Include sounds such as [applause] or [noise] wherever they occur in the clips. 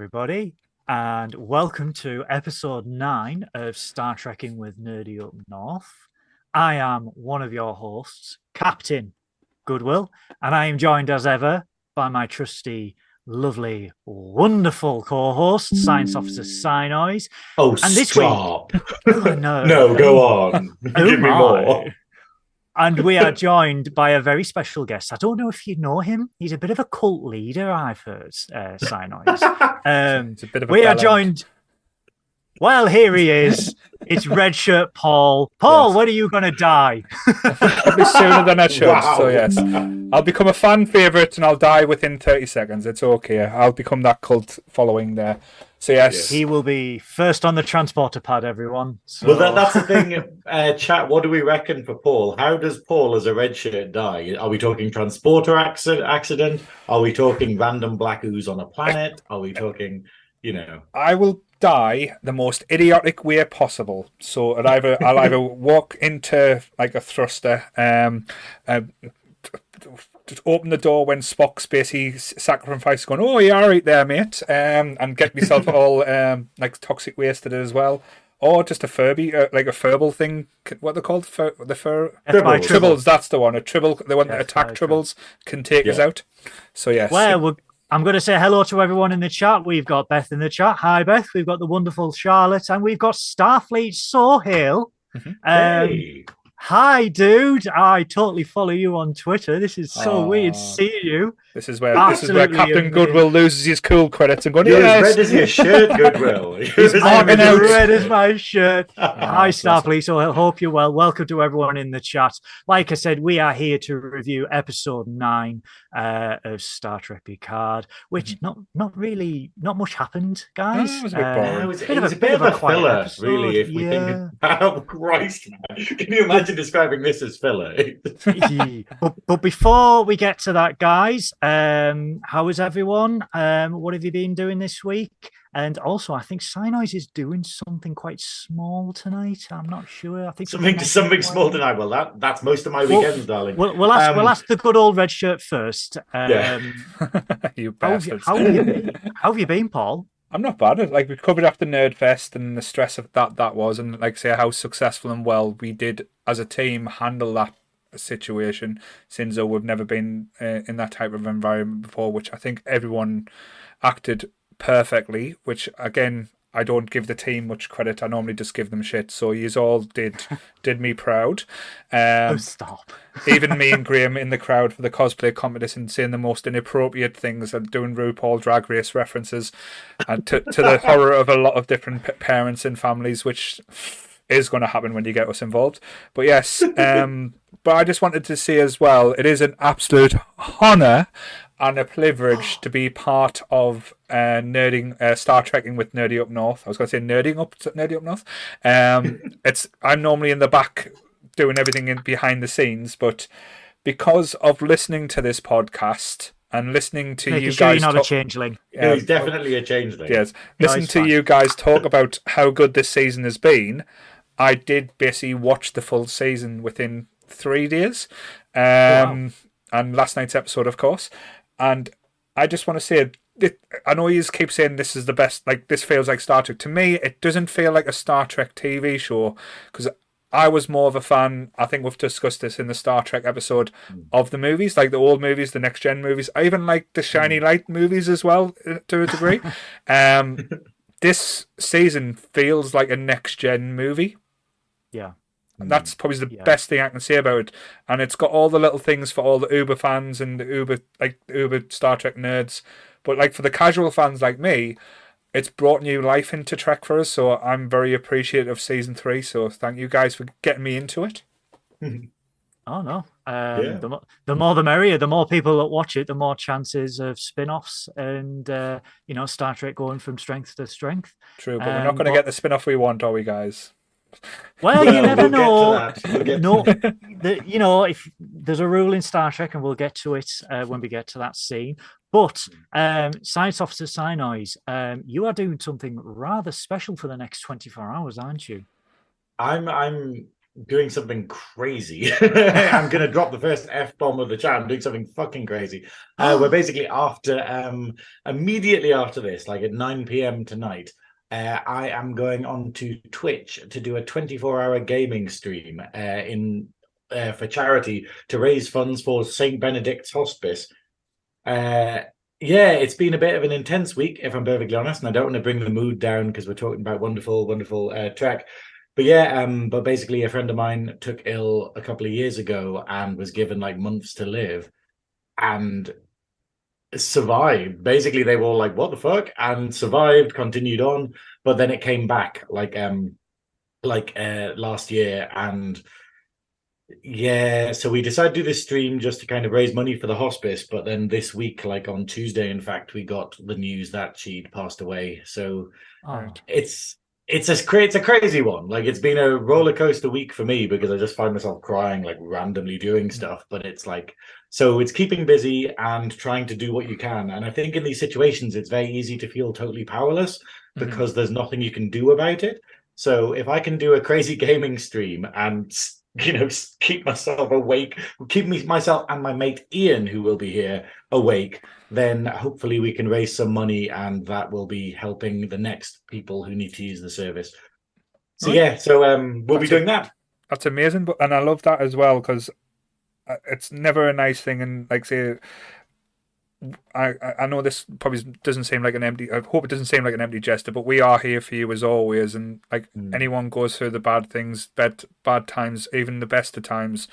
everybody, and welcome to episode nine of Star Trekking with Nerdy Up North. I am one of your hosts, Captain Goodwill, and I am joined as ever by my trusty, lovely, wonderful co-host, Science Officer Synoiz. Oh, And this stop. [laughs] Oh, no, no, go on. Oh [laughs] Give me more. And we are joined by a very special guest. I don't know if you know him. He's a bit of a cult leader, I've heard, uh, Synoiz. [laughs] Um, It's a bit of a we are joined. Well, here he is. It's red shirt Paul. Paul, Yes. when are you going to die? Probably sooner than I should. Wow. So yes, I'll become a fan favorite and I'll die within thirty seconds. It's okay. I'll become that cult following there. So yes, He will be first on the transporter pad, everyone. So, Well, that, that's the thing, [laughs] uh, chat. What do we reckon for Paul? How does Paul, as a red shirt, die? Are we talking transporter accident? Accident? Are we talking random black ooze on a planet? Are we talking, you know? I will die the most idiotic way possible. So I'll either I'll either walk into like a thruster, um, uh, just open the door when Spock's basically sacrifice going, oh you're yeah, all right there, mate, um, and get myself [laughs] all um like toxic wasted as well. Or just a Furby, uh, like a Furble thing. What they're called? Fur, the fur F by Tribbles. Tribbles. That's the one. A tribble. The one that attack very tribbles can take us out. So yes. Well, we're, I'm going to say hello to everyone in the chat. We've got Beth in the chat. Hi, Beth. We've got the wonderful Charlotte, and we've got Starfleet Sohail. Mhm. Um, hey. Hi, dude. I totally follow you on Twitter. This is so weird Aw. seeing you. This is where this is where Captain amazing. Goodwill loses his cool credits and going, You're yes, as red as your shirt, [laughs] Goodwill. He's as red as my shirt. [laughs] Hi, bless him. Starfleet. So I hope you're well. Welcome to everyone in the chat. Like I said, we are here to review episode nine uh, of Star Trek Picard, which not not really not much happened, guys. Mm-hmm. it was a bit Uh, boring. Yeah, it was, bit it of was a- a bit of a quiet filler, episode, really. If we yeah. think, [laughs] oh Christ, man, can you imagine describing this as filler? [laughs] but, but before we get to that, guys, um, how is everyone? Um, what have you been doing this week? And also, I think Synoiz is doing something quite small tonight. I'm not sure. I think something, something small playing. tonight. Well, that that's most of my Well, weekends, darling. We'll, we'll ask. we'll Um, ask the good old red shirt first. Um, [laughs] Yeah. you how, have you, bastards. how, have you been, how have you been, Paul? I'm not bad. Like we covered after Nerdfest and the stress of that that was, and like say how successful and well we did as a team handle that situation. Since though we've never been uh, in that type of environment before, which I think everyone acted perfectly. Which again, I don't give the team much credit. I normally just give them shit. So you all did [laughs] did me proud. oh, Um, stop. [laughs] even me and [laughs] Graeme in the crowd for the cosplay competition saying the most inappropriate things and doing RuPaul drag race references and to, to the horror of a lot of different p- parents and families which is going to happen when you get us involved but yes um but I just wanted to say as well it is an absolute honor and a privilege [gasps] to be part of uh, nerding uh, Star Trekking with Nerdy Up North. I was going to say nerding up Nerdy Up North. Um, [laughs] it's I'm normally in the back doing everything in behind the scenes, but because of listening to this podcast and listening to Making you sure you're guys not talk- a changeling. no, Yeah, he's definitely a changeling. Yes. No, Listen it's to fine. you guys talk about how good this season has been. I did basically watch the full season within three days. Um, And last night's episode, of course. And I just want to say, it, I know you keep saying this is the best, like, this feels like Star Trek. To me, it doesn't feel like a Star Trek TV show because I was more of a fan. I think we've discussed this in the Star Trek episode of the movies, like the old movies, the next gen movies. I even like the Shiny Light movies as well, uh, to a degree. [laughs] um, this season feels like a next gen movie. Yeah. And that's probably the Yeah. best thing I can say about it. And it's got all the little things for all the Uber fans and the Uber like Uber Star Trek nerds. But like for the casual fans like me, it's brought new life into Trek for us. So I'm very appreciative of season three. So thank you guys for getting me into it. [laughs] Oh no. Um, Yeah. the, more, the more the merrier. The more people that watch it, the more chances of spin-offs and uh, you know Star Trek going from strength to strength. True, but we're Um, not going to but- get the spin off we want, are we, guys? Well, Well, you never we'll know. We'll no, [laughs] the, you know, if there's a rule in Star Trek, and we'll get to it uh, when we get to that scene. But um, Science Officer Synoiz, um, you are doing something rather special for the next 24 hours, aren't you? I'm I'm doing something crazy. [laughs] [laughs] I'm going to drop the first f bomb of the chat. I'm doing something fucking crazy. Uh, we're [gasps] basically after um immediately after this, like at 9 p.m. tonight. Uh, I am going on to Twitch to do a 24-hour gaming stream uh, in uh, for charity to raise funds for Saint Benedict's Hospice. Uh, yeah, it's been a bit of an intense week, if I'm perfectly honest, and I don't want to bring the mood down because we're talking about wonderful, wonderful uh, Trek. But yeah, um, but basically, a friend of mine took ill a couple of years ago and was given like months to live, and survived. Basically, they were all like, "What the fuck?" and survived, continued on. But then it came back, like um, like uh, last year, and yeah, so we decided to do this stream just to kind of raise money for the hospice. But then this week, like on Tuesday, in fact, we got the news that she'd passed away. So Oh, it's it's a it's a crazy one. Like it's been a roller coaster week for me because I just find myself crying like randomly doing stuff. But it's like so it's keeping busy and trying to do what you can. And I think in these situations, it's very easy to feel totally powerless Mhm. because there's nothing you can do about it. So if I can do a crazy [laughs] gaming stream and [laughs] you know keep myself awake, keep me myself and my mate Ian, who will be here, awake, then hopefully we can raise some money and that will be helping the next people who need to use the service. So Right. yeah, so um we'll be That's a- doing that. That's amazing, but and I love that as well because it's never a nice thing. And like say, I I- I know this probably doesn't seem like an empty. I hope it doesn't seem like an empty gesture, but we are here for you as always. And like Mm. anyone goes through the bad things, bad bad times, even the best of times.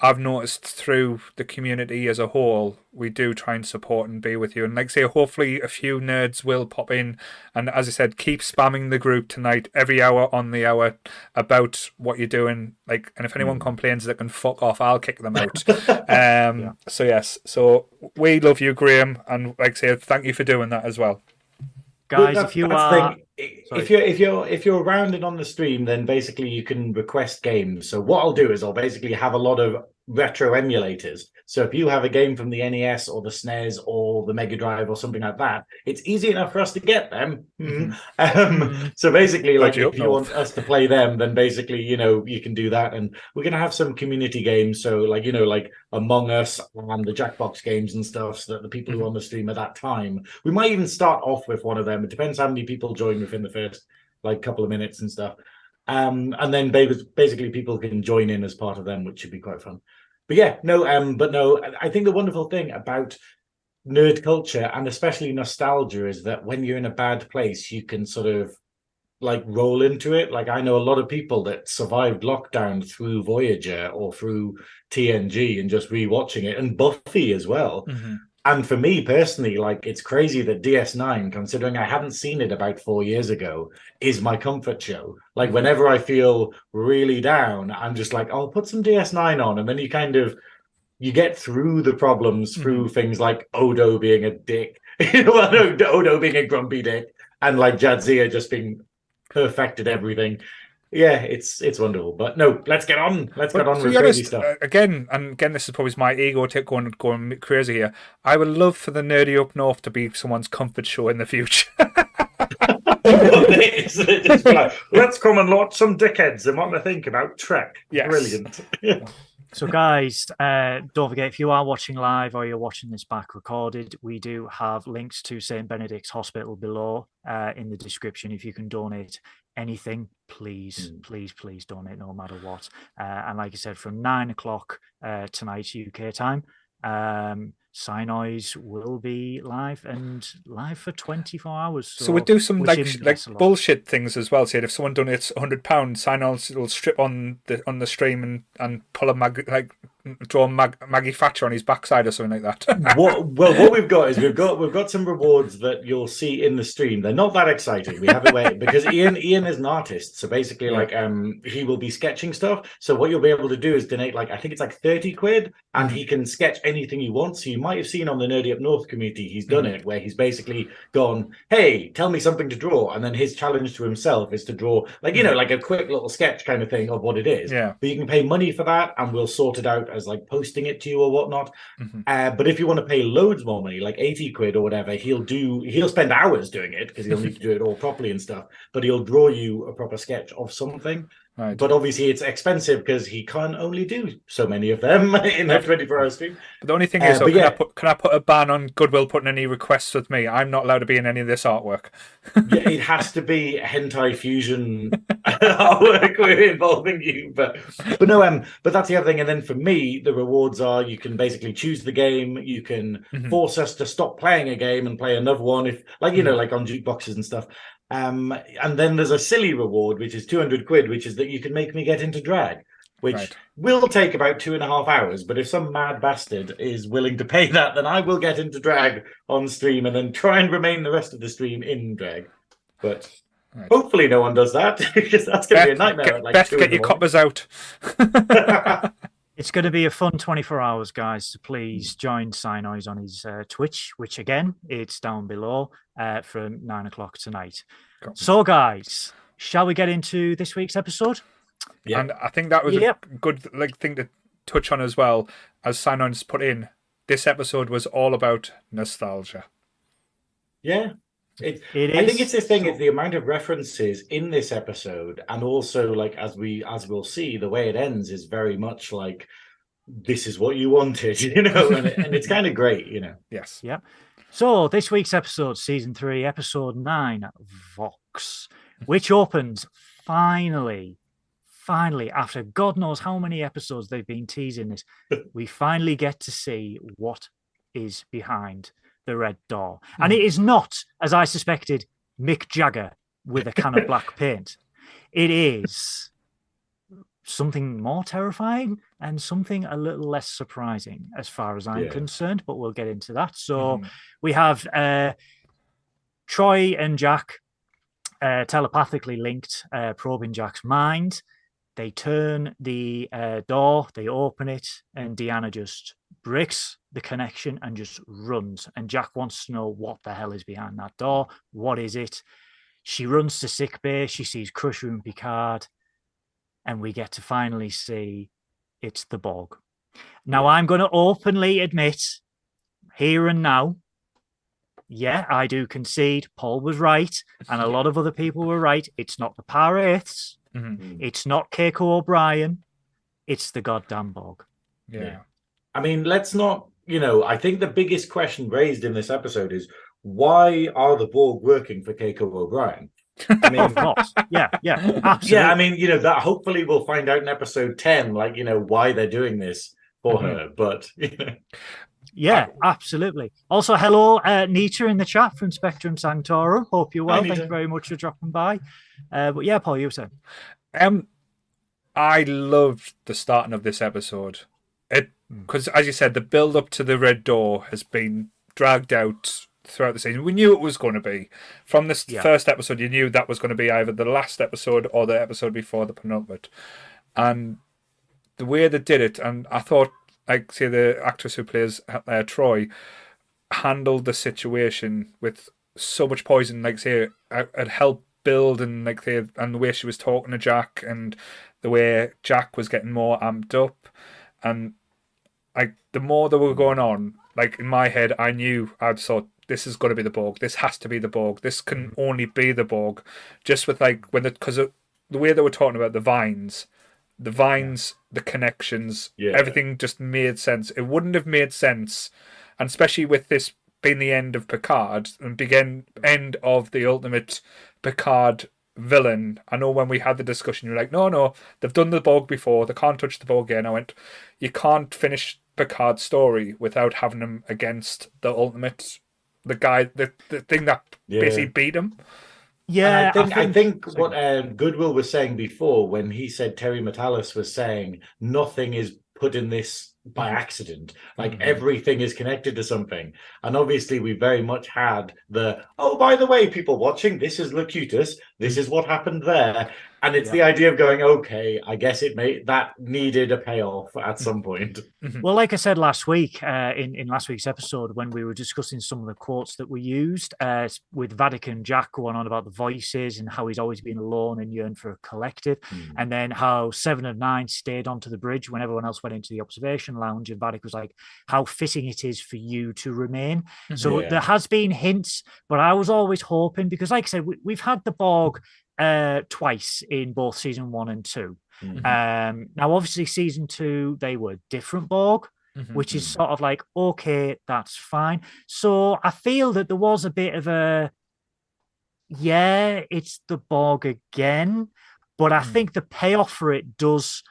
I've noticed through the community as a whole, we do try and support and be with you. And like I say, hopefully a few nerds will pop in. And as I said, keep spamming the group tonight, every hour on the hour, about what you're doing. Like, and if anyone complains, they can fuck off. I'll kick them out. [laughs] um, Yeah. So yes, so we love you, Graeme, and like I say, thank you for doing that as well. Guys, if you are. Sorry. if you're if you're if you're around and on the stream, then basically you can request games. So what I'll do is I'll basically have a lot of retro emulators. So if you have a game from the NES or the SNES or the Mega Drive or something like that, it's easy enough for us to get them. Mhm. [laughs] Um, so basically, like you if you want us to play them, then basically you know you can do that, and we're gonna have some community games. So like you know like Among Us and the Jackbox games and stuff, so that the people who are on the stream at that time, we might even start off with one of them. It depends how many people join within the first like couple of minutes and stuff. Um, and then basically people can join in as part of them, which should be quite fun. But yeah, no, um, but no, I- think the wonderful thing about nerd culture and especially nostalgia is that when you're in a bad place, you can sort of like roll into it. Like I know a lot of people that survived lockdown through Voyager or through TNG and just rewatching it, and Buffy as well. And for me personally, like it's crazy that DS9, considering I hadn't seen it about four years ago, is my comfort show. Like mm-hmm. whenever I feel really down, I'm just like, I'll put some DS9 on, and then you kind of you get through the problems through mm-hmm. things like Odo being a dick, [laughs] you know, well, no, Odo being a grumpy dick, and like Jadzia just being perfected everything. Yeah, it's it's wonderful. But no, let's get on. Let's But get on with be crazy stuff. uh, again, and again, this is probably my ego take going going crazy here. I would love for the nerdy up north to be someone's comfort show in the future. Like, [laughs] [laughs] Let's come and watch some dickheads and want to think about Trek. Yes. Brilliant. [laughs] So, guys, uh, don't forget if you are watching live or you're watching this back recorded, we do have links to St. Benedict's Hospital below uh, in the description. If you can donate anything, please, Mm. please, please donate no matter what. Uh, and like I said, from nine o'clock uh, tonight UK time, um, Synoiz will be live and live for 24 hours. So, So we do some like like best of luck. bullshit things as well. Say if someone donates hundred pounds, sign on will strip on the on the stream and, and pull a mag like draw mag, Maggie Thatcher on his backside or something like that. [laughs] what well what we've got is we've got we've got some rewards that you'll see in the stream. They're not that exciting. We have it wait because ian ian is an artist so basically Yeah. like um he will be sketching stuff. So what you'll be able to do is donate like i think it's like 30 quid and he can sketch anything he wants. So you might have seen on the nerdy up north community he's done it where he's basically gone hey tell me something to draw. And then his challenge to himself is to draw like you know like a quick little sketch kind of thing of what it is. Yeah. but you can pay money for that and we'll sort it out as like posting it to you or whatnot Mhm. uh, but if you want to pay loads more money like 80 quid or whatever he'll do he'll spend hours doing it because he'll need to do it all properly and stuff but he'll draw you a proper sketch of something Right. But obviously, it's expensive because he can only do so many of them [laughs] in a 24 hour stream. But the only thing Uh, is, but can, I yeah. put, can I put a ban on Goodwill putting any requests with me? I'm not allowed to be in any of this artwork. [laughs] Yeah, it has to be hentai fusion [laughs] artwork involving you. But but no, um, but that's the other thing. And then for me, the rewards are you can basically choose the game, you can Mhm. force us to stop playing a game and play another one if like you know, Mm-hmm. like on jukeboxes and stuff. Um, and then there's a silly reward, which is 200 quid, which is that you can make me get into drag, which Right. will take about two and a half hours. But if some mad bastard is willing to pay that, then I will get into drag on stream and then try and remain the rest of the stream in drag. But Right. hopefully, no one does that [laughs] because that's going to be a nightmare. get, at like Beth, two get your coppers out. [laughs] [laughs] morning. It's going to be a fun 24 hours, guys. So please join Synoiz on his uh, Twitch, which again, it's down below uh, from nine o'clock tonight. So, guys, shall we get into this week's episode? Yeah. And I think that was Yep. a good like thing to touch on as well, as Synoiz put in. This episode was all about nostalgia. yeah. It, It I think it's this thing. It's the amount of references in this episode, and also like as we as we'll see, the way it ends is very much like this is what you wanted, [laughs] you know, and, it, and it's [laughs] kind of great, you know. Yes. Yeah. So, this week's episode, season three, episode nine, Vox, which opens finally, finally, after God knows how many episodes they've been teasing this, [laughs] we finally get to see what is behind the red door. And it is not, as I suspected, Mick Jagger with a can of [laughs] black paint. It is something more terrifying and something a little less surprising as far as I'm Yeah. concerned, but we'll get into that. So Mhm. we have uh, Troi and Jack uh, telepathically linked, uh, probing Jack's mind. They turn the uh, door, they open it, and Deanna just breaks the connection and just runs. And Jack wants to know what the hell is behind that door. What is it? She runs to sick bay. She sees Crusher and Picard, and we get to finally see it's the Borg. Now, I'm going to openly admit here and now, yeah, I do concede Paul was right, and a lot of other people were right. It's not the Pah-wraiths, Mhm. it's not Keiko O'Brien, it's the goddamn Borg. Yeah. Yeah. I mean, let's not, you know, I think the biggest question raised in this episode is why are the Borg working for Keiko O'Brien? [laughs] I mean, Of course. Yeah, yeah, absolutely. [laughs] yeah, I mean, you know, that hopefully we'll find out in episode 10, like, you know, why they're doing this for Mhm. her. But, [laughs] you know, Yeah, absolutely. Also, hello, uh, Nita in the chat from Spectrum Sanctorum. Hope you're Hi, well. Thank you very much for dropping by. Uh, but yeah, Paul, you were saying. Um, I loved the starting of this episode. It Hmm. because, as you said, the build up to the Red Door has been dragged out throughout the season. We knew it was going to be from this Yeah. first episode. You knew that was going to be either the last episode or the episode before the penultimate, and the way they did it, and I thought, like, say the actress who plays uh, Troi handled the situation with so much poison. Like, say, it it helped build and like say, and the way she was talking to Jack and the way Jack was getting more amped up, and like the more that were going on, like in my head, I knew I'd thought this is going to be the Borg. This has to be the Borg. This can mm-hmm. only be the Borg. Just with like when the because the way they were talking about the vines, the vines, the connections, Yeah. everything just made sense. It wouldn't have made sense, and especially with this being the end of Picard and begin end of the ultimate Picard villain. I know when we had the discussion, you're like, no, no, they've done the Borg before. They can't touch the Borg again. I went, you can't finish Picard's story without having him against the ultimate, the guy, the, the thing that Yeah. basically beat him. Yeah, And I think I think, what uh, Goodwill was saying before when he said Terry Matalas was saying nothing is put in this by accident, like Mhm. everything is connected to something. And obviously, we very much had the oh, by the way, people watching, this is Locutus, this is what happened there, and it's Yeah. the idea of going, okay, I guess it may that needed a payoff at some point. Well, like I said last week, uh, in in last week's episode, when we were discussing some of the quotes that were used, uh, s- with Vatican Jack going on about the voices and how he's always been alone and yearned for a collective, and then how Seven of Nine stayed onto the bridge when everyone else went into the observation lounge, and Vatican was like, "How fitting it is for you to remain." So Yeah. there has been hints, but I was always hoping because, like I said, we, we've had the Borg uh, twice in both season one and 2 Mhm. Um, now, obviously, season two they were different Borg, Mhm. which is Mhm. sort of like okay, that's fine. So I feel that there was a bit of a yeah, it's the Borg again, but I Mm. think the payoff for it does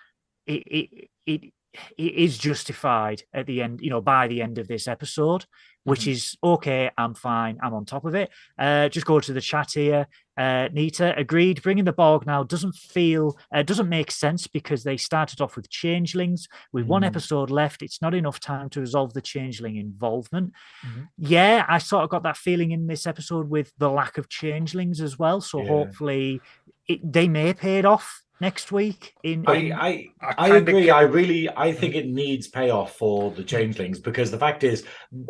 it it it it is justified at the end, you know, by the end of this episode, which Mhm. is okay. I'm fine. I'm on top of it. Uh, just go to the chat here. Uh, Nita agreed. Bringing the Borg now doesn't feel uh, doesn't make sense because they started off with changelings with one Mm. episode left. It's not enough time to resolve the changeling involvement. Mhm. Yeah, I sort of got that feeling in this episode with the lack of changelings as well. So Yeah. hopefully, it, they may pay it off next week. In, I, in- I I I agree. get- I really, I think it needs payoff for the changelings because the fact is,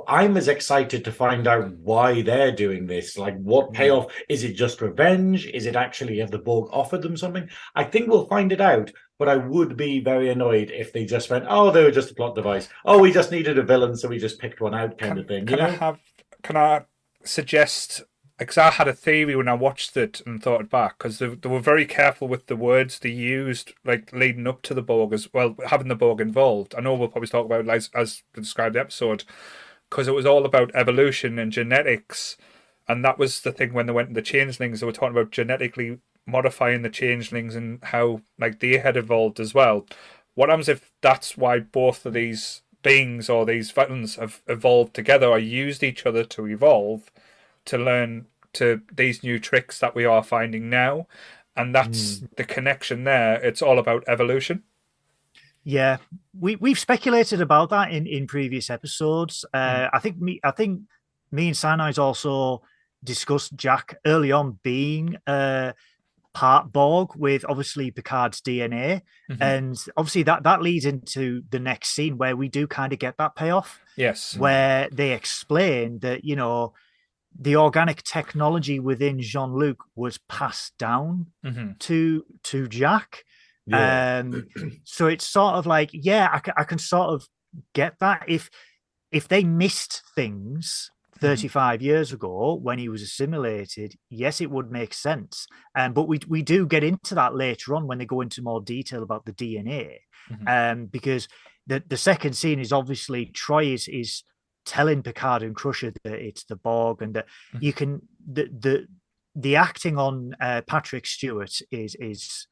I'm as excited to find out why they're doing this. Like, what mm. payoff is it? Just revenge? Is it actually have the Borg offered them something? I think we'll find it out. But I would be very annoyed if they just went, "Oh, they were just a plot device. Oh, we just needed a villain, so we just picked one out," kind can, of thing. Can you I have? Can I suggest? Because I had a theory when I watched it and thought it back. Because they, they were very careful with the words they used, like leading up to the Borg as well, having the Borg involved. I know we'll probably talk about like, as described the episode, because it was all about evolution and genetics, and that was the thing when they went into changelings. They were talking about genetically modifying the changelings and how like they had evolved as well. What happens if that's why both of these beings or these villains have evolved together or used each other to evolve to learn to these new tricks that we are finding now? And that's the connection there. It's all about evolution. Yeah, we we've speculated about that in in previous episodes. Uh, I think me, I think me and Synoiz also discussed Jack early on being uh, part Borg with obviously Picard's DNA, Mhm. and obviously that that leads into the next scene where we do kind of get that payoff Yes. where they explain that you know the organic technology within Jean Luc was passed down hmm to to Jack. Yeah. Um, [clears throat] so it's sort of like, yeah, I can, I can sort of get that if if they missed things 35 years ago when he was assimilated, yes, it would make sense. Um, but we we do get into that later on when they go into more detail about the DNA, Mhm. um, because the the second scene is obviously Troi is is telling Picard and Crusher that it's the Borg and that Mhm. you can the the the acting on uh, Patrick Stewart is is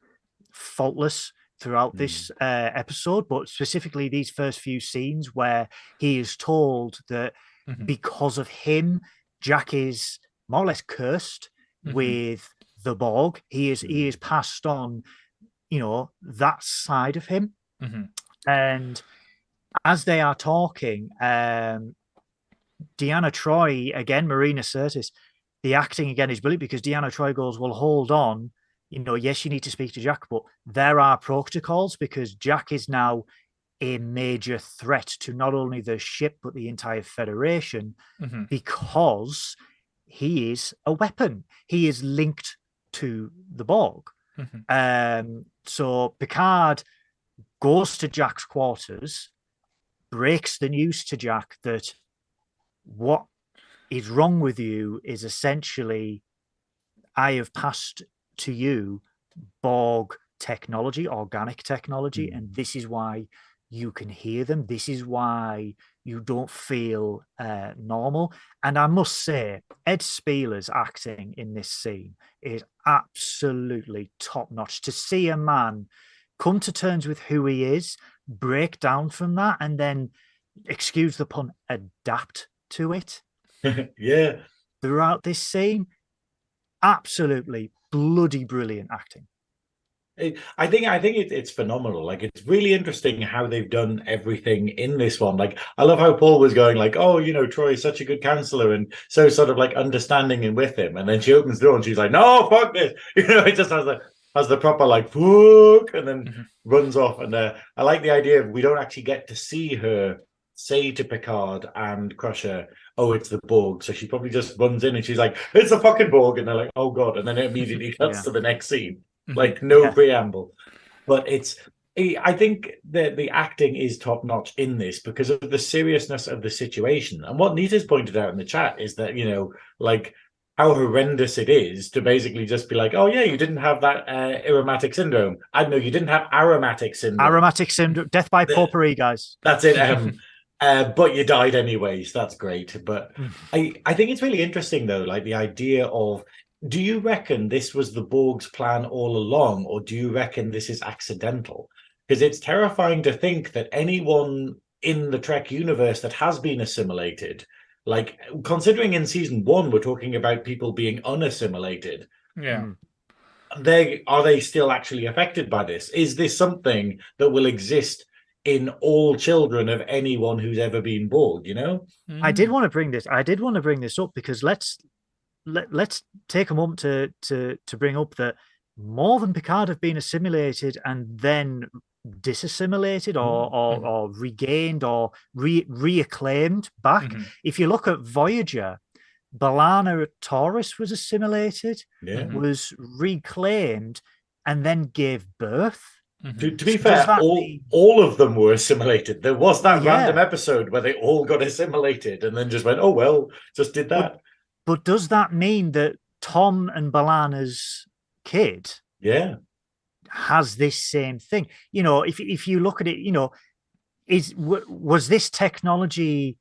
faultless throughout this uh, episode, but specifically these first few scenes where he is told that Mhm. because of him, Jack is more or less cursed Mhm. with the Borg. He is he is passed on, you know, that side of him. hmm And as they are talking, um, Deanna Troi again, Marina Sirtis, the acting again is brilliant because Deanna Troi goes, "Well, hold on, you know, yes, you need to speak to Jack, but there are protocols because Jack is now a major threat to not only the ship but the entire Federation hmm because he is a weapon. He is linked to the Borg." hmm Um, so Picard goes to Jack's quarters, breaks the news to Jack that what is wrong with you is essentially I have passed to you Borg technology, organic technology, Mm. and this is why you can hear them. This is why you don't feel uh, normal. And I must say, Ed Speleers's acting in this scene is absolutely top notch. To see a man come to terms with who he is, break down from that, and then, excuse the pun, adapt to it [laughs] yeah. throughout this scene, absolutely bloody brilliant acting. I think I think it, it's phenomenal. Like it's really interesting how they've done everything in this one. Like I love how Paul was going like, oh, you know, Troi is such a good counselor and so sort of like understanding and with him. And then she opens the door and she's like, no, fuck this. [laughs] You know, it just has the has the proper like fuck and then Mhm. runs off. And uh, I like the idea of we don't actually get to see her say to Picard and Crusher, oh, it's the Borg. So she probably just runs in and she's like, it's the fucking Borg. And they're like, oh god. And then it immediately [laughs] cuts Yeah. to the next scene Mhm. like no Yeah. preamble but it's i think that the acting is top notch in this because of the seriousness of the situation and what nita's pointed out in the chat is that you know like how horrendous it is to basically just be like, oh yeah, you didn't have that uh, aromatic syndrome. I know you didn't have aromatic syndrome. Aromatic syndrome, death by The- guys. That's it. Um, [laughs] uh, but you died anyways. That's great. But Mm. I, I think it's really interesting though, like the idea of. Do you reckon this was the Borg's plan all along, or do you reckon this is accidental? Because it's terrifying to think that anyone in the Trek universe that has been assimilated, like considering in season one we're talking about people being unassimilated, Yeah. Mm. they are they still actually affected by this? Is this something that will exist in all children of anyone who's ever been born You know? I did Mm. want to bring this. I did want to bring this up because let's let, let's take a moment to to to bring up that more than Picard have been assimilated and then disassimilated or or, Mhm. or regained or re reacclaimed back. Mhm. If you look at Voyager, B'Elanna Torres was assimilated, Yeah. Mhm. was reclaimed, and then gave birth. Mhm. To, to be fair, all mean- all of them were assimilated. There was that Yeah. random episode where they all got assimilated and then just went, "Oh well, just did that." But does that mean that Tom and B'Elanna's kid Yeah, has this same thing. You know, if if you look at it, you know, is w- was this technology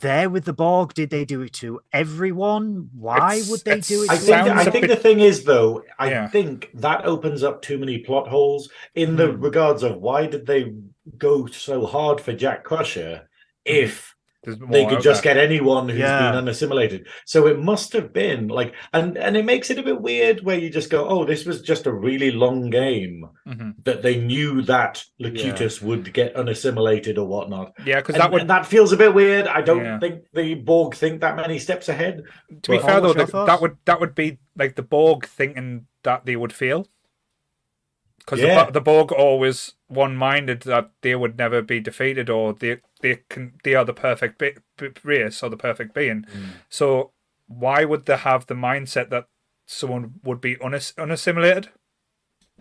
there with the Borg? Did they do it to everyone? Why It's- would they do it? I to think sounds I a everyone? think bit- the thing is though, I Yeah. think that opens up too many plot holes in the Hmm. regards of why did they go so hard for Jack Crusher if There's more they could just there. get anyone who's Yeah. been unassimilated. So it must have been like, and and it makes it a bit weird where you just go, oh, this was just a really long game Mhm. that they knew that Locutus would get unassimilated or whatnot. Yeah, because that would, that feels a bit weird. I don't Yeah. think the Borg think that many steps ahead. to be fair though, what's your the, thoughts? that would that would be like the Borg thinking that they would fail. Because Yeah. the, the Borg always one-minded that they would never be defeated, or they they can they are the perfect be- be- race or the perfect being. Hmm. So why would they have the mindset that someone would be unass- unassimilated?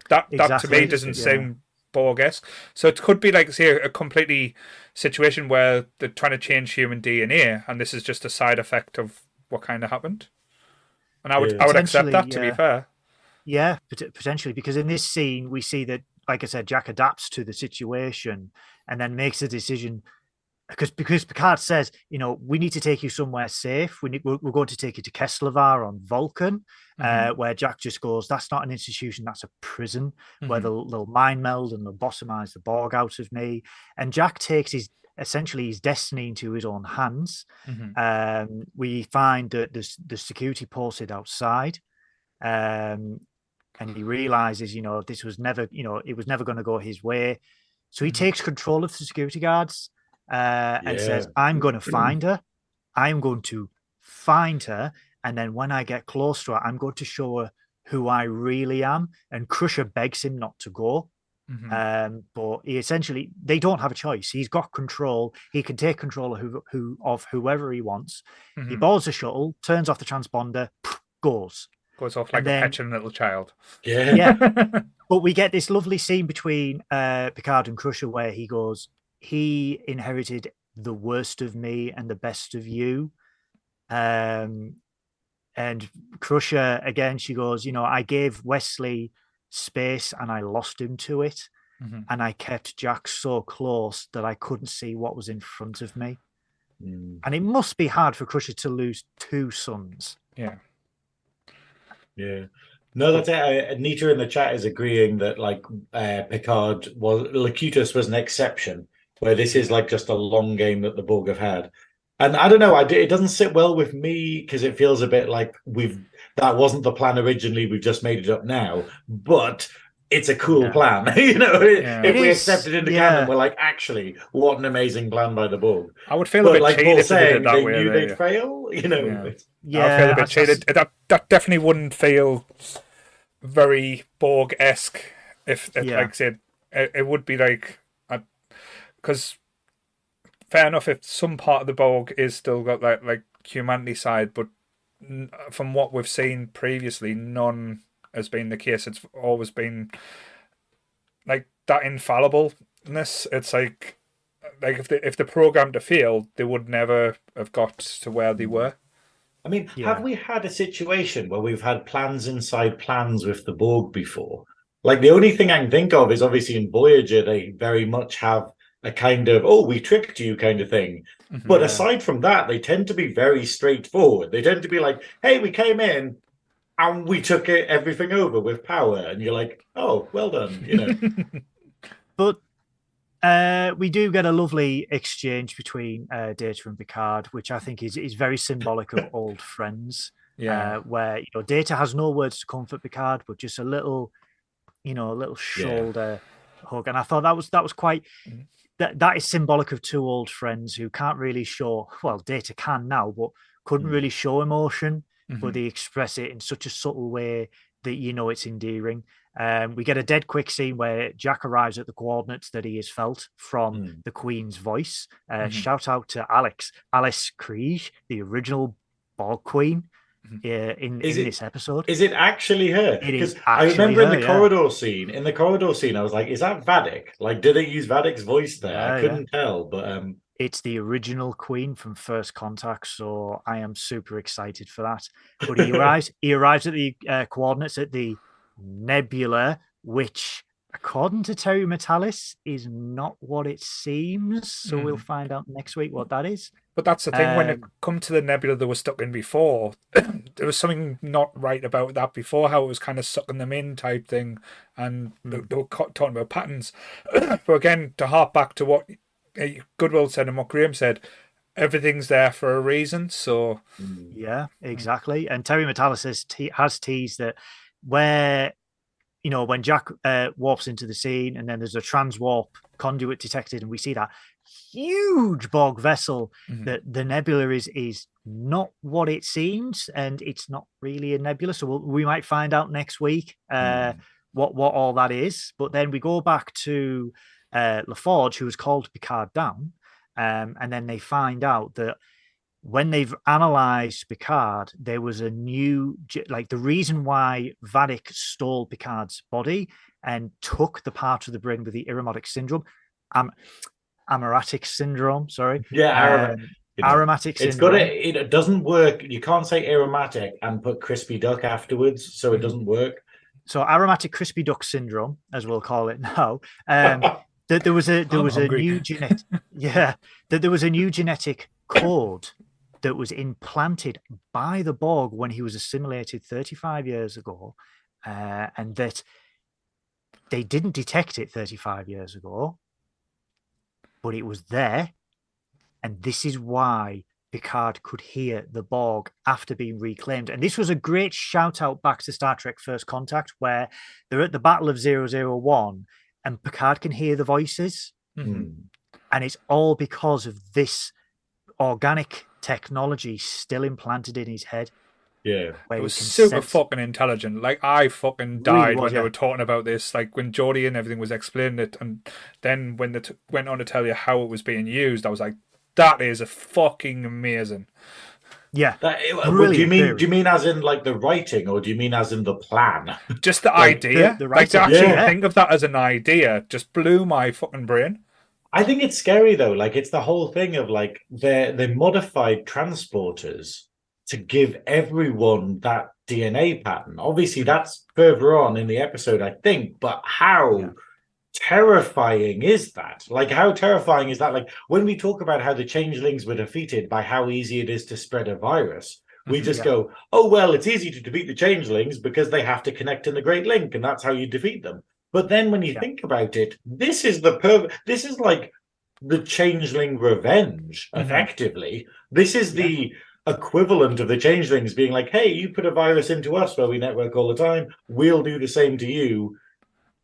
That that to me doesn't yeah. sound Borg-esque. So it could be like say a completely situation where they're trying to change human DNA, and this is just a side effect of what kind of happened. And I would Yeah. I would accept that Potentially, to be fair. Yeah, potentially, because in this scene we see that, like I said, Jack adapts to the situation and then makes a decision. Because because Picard says, you know, we need to take you somewhere safe. We need, we're, we're going to take you to Kessler on Vulcan, Mm-hmm. uh, where Jack just goes, "That's not an institution, that's a prison where Mhm. they'll, they'll mind meld and they'll bottomize the Borg out of me." And Jack takes his essentially his destiny into his own hands. Mhm. Um, we find that there's the security posted outside, um, and he realizes, you know, this was never, you know, it was never going to go his way. So he Mhm. takes control of the security guards uh, and says, "I'm going to find her. I'm going to find her, and then when I get close to her, I'm going to show her who I really am." And Crusher begs him not to go. Mhm. Um, but he essentially they don't have a choice. He's got control. He can take control of who, who of whoever he wants. He Mhm. boards the shuttle, turns off the transponder, goes. Goes off like and a then- petulant little child. Yeah. Yeah. [laughs] But we get this lovely scene between uh, Picard and Crusher where he goes, he inherited the worst of me and the best of you. Um, and Crusher, again, she goes, you know, I gave Wesley space and I lost him to it. Mhm. And I kept Jack so close that I couldn't see what was in front of me. Mm, And it must be hard for Crusher to lose two sons. Yeah. Yeah. No, that's it. Uh, Nita in the chat is agreeing that like uh, Picard was Locutus was an exception, where this is like just a long game that the Borg have had. And I don't know, I it doesn't sit well with me because it feels a bit like we've that wasn't the plan originally. We've just made it up now, but it's a cool Yeah. plan. [laughs] you know, Yeah. if It we is, accept it into yeah. canon, we're like, actually, what an amazing plan by the Borg. I would feel a bit like cheated Paul if they did it that they way. knew they'd yeah. fail. You know, Yeah. Yeah, I feel a bit that's- that's- cheated. That that definitely wouldn't feel very Borg esque if, if Yeah. like I said, it, it would be like because fair enough if some part of the Borg is still got that like humanity side, but from what we've seen previously, none has been the case. It's always been like that infallibleness. It's like like if the if the program to fail, they would never have got to where they were. I mean, Yeah. have we had a situation where we've had plans inside plans with the Borg before? Like the only thing I can think of is obviously in Voyager, they very much have a kind of, oh, we tricked you kind of thing. Mhm. But Yeah. aside from that, they tend to be very straightforward. They tend to be like, hey, we came in and we took it, everything over with power. And you're like, oh, well done. You know, [laughs] But uh, we do get a lovely exchange between uh, Data and Picard, which I think is is very symbolic of [laughs] old friends. yeah. uh, where you know Data has no words to comfort Picard, but just a little, you know, a little Yeah. shoulder hug, and I thought that was that was quite. Mhm. That, that is symbolic of two old friends who can't really show well data can now but couldn't Mm. really show emotion Mhm. but they express it in such a subtle way that you know it's endearing um, we get a dead quick scene where Jack arrives at the coordinates that he has felt from Mm. the Queen's voice. Uh, Mhm. Shout out to Alex, Alice Krige, the original Borg Queen, Mhm. uh, in, in it- this episode. is it actually her? It is Because I remember in her, the yeah. corridor scene, in the corridor scene, I was like, is that Vadic? Like, did they use Vadic's voice there? Yeah, I couldn't tell, but um, It's the original Queen from First Contact, so I am super excited for that. But he [laughs] arrives. he arrives at the uh, coordinates at the nebula, which, according to Terry Matalas, is not what it seems. So we'll Mm. find out next week what that is. But that's the thing. when it Um, come to the nebula they were stuck in before, [clears throat] there was something not right about that before. How it was kind of sucking them in type thing, and they, they were talking about patterns. [clears throat] but again, to harp back to what Goodwill said and what Graeme said, everything's there for a reason. So mm, Yeah, exactly. And Terry Matalas has, te- has teased that where, you know, when Jack uh, warps into the scene and then there's a transwarp conduit detected, and we see that huge Borg vessel, Mhm. that the nebula is is not what it seems, and it's not really a nebula. So we'll, we might find out next week uh, mm. what what all that is. But then we go back to uh, LaForge, who was called Picard down, um, and then they find out that when they've analyzed Picard, there was a new like the reason why Vadic stole Picard's body and took the part of the brain with the aromatic syndrome, um, aromatic syndrome. Sorry, yeah, aroma- um, you know, aromatic it's syndrome. got it. It doesn't work. You can't say aromatic and put crispy duck afterwards, so it Mhm. doesn't work. So aromatic crispy duck syndrome, as we'll call it [laughs] now. Um, [laughs] that there was a there I'm was hungry. a new genetic [laughs] yeah that there was a new genetic code that was implanted by the Borg when he was assimilated 35 years ago, uh, and that they didn't detect it 35 years ago, but it was there, and this is why Picard could hear the Borg after being reclaimed. And this was a great shout out back to Star Trek First Contact, where they're at the Battle of 001 and Picard can hear the voices. Mhm. Mm. And it's all because of this organic technology still implanted in his head. Yeah, it was super sense- fucking intelligent. Like I fucking Really died was, when yeah. they were talking about this. Like when Geordi and everything was explaining it, and then when they t- went on to tell you how it was being used, I was like, "That is a fucking amazing." Yeah. That, do you mean? theory. Do you mean as in like the writing, or do you mean as in the plan? [laughs] Just the Like, the- idea, the like to actually yeah. think of that as an idea, just blew my fucking brain. I think it's scary though. Like it's the whole thing of like they they modified transporters to give everyone that DNA pattern. Obviously, mm-hmm. that's further on in the episode, I think. But how Yeah. Terrifying is that? Like how terrifying is that? Like when we talk about how the changelings were defeated by how easy it is to spread a virus. We Mhm. just Yeah. go, oh well, it's easy to defeat the changelings because they have to connect in the Great Link, and that's how you defeat them. But then when you Yeah. think about it, this is the per this is like the changeling revenge, Mhm. effectively. This is the equivalent of the changelings being like, hey, you put a virus into us where we network all the time, we'll do the same to you,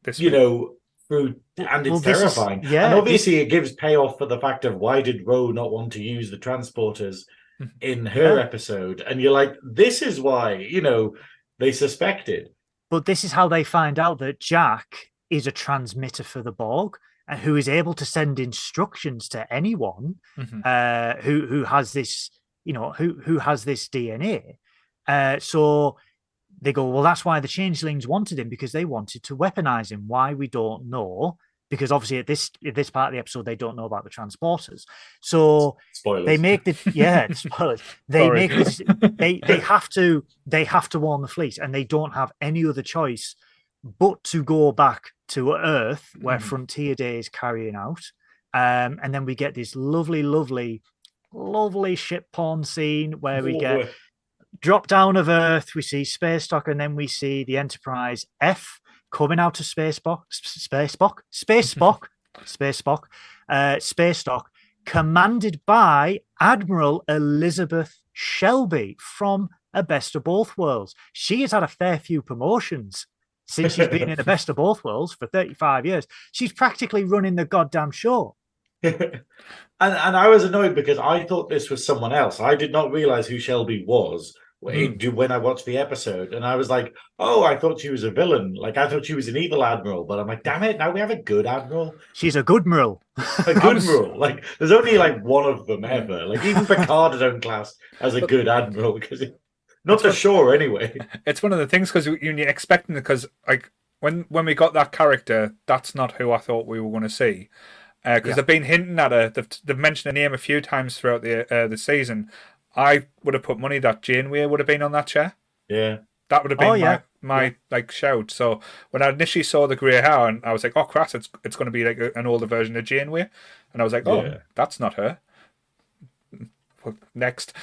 This you know, through and it's Well, this is- terrifying. yeah, and obviously it gives payoff for the fact of why did Ro not want to use the transporters Mhm. in her Yeah. episode? And you're like, this is why, you know, they suspected. But this is how they find out that Jack is a transmitter for the Borg and who is able to send instructions to anyone Mhm. uh, who who has this, you know, who who has this DNA. Uh, so they go, well, that's why the changelings wanted him because they wanted to weaponize him. Why we don't know. because obviously at this at this part of the episode they don't know about the transporters. So Spoilers. they make the yeah [laughs] spoilers. They Sorry. make this, [laughs] they they have to they have to warn the fleet, and they don't have any other choice but to go back to Earth where Mhm. Frontier Day is carrying out. Um, and then we get this lovely, lovely, lovely ship porn scene where we get. Drop down of Earth, we see Space Dock, and then we see the Enterprise F coming out of Space Spock, Space Spock, Space [laughs] Spock, Space Spock, uh, Space Dock, commanded by Admiral Elizabeth Shelby from A Best of Both Worlds. She has had a fair few promotions since she's been in A Best of Both Worlds for 35 years. She's practically running the goddamn show. [laughs] and and I was annoyed because I thought this was someone else. I did not realize who Shelby was when hmm. when I watched the episode, and I was like, "Oh, I thought she was a villain. Like I thought she was an evil admiral." But I'm like, "Damn it! Now we have a good admiral, She's a good admiral. [laughs] a good [laughs] admiral. Like there's only like one of them hmm. ever. Like even Picard own class as a good admiral because it, not the shore anyway. [laughs] it's one of the things because you're expecting because like when when we got that character, that's not who I thought we were going to see. Uh, because Yeah. they've been hinting at her, they've, they've mentioned her name a few times throughout the uh, the season. I would have put money that Janeway would have been on that chair. Yeah, That would have been Oh, yeah. my, my like shout. So when I initially saw the grey hair, and I was like, "Oh, crass! It's it's going to be like a- an older version of Janeway," and I was like, "Oh, Yeah. that's not her." Next,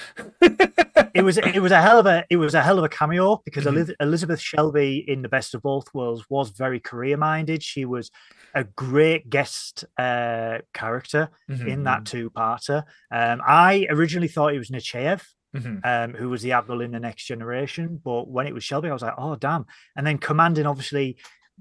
it was it was a hell of a it was a hell of a cameo because Mhm. Elizabeth Shelby in the Best of Both Worlds was very career minded. She was a great guest uh, character Mhm, in that two parter. Um, I originally thought it was Nechayev, mhm. um, who was the admiral in the Next Generation, but when it was Shelby, I was like, oh damn! And then commanding, obviously.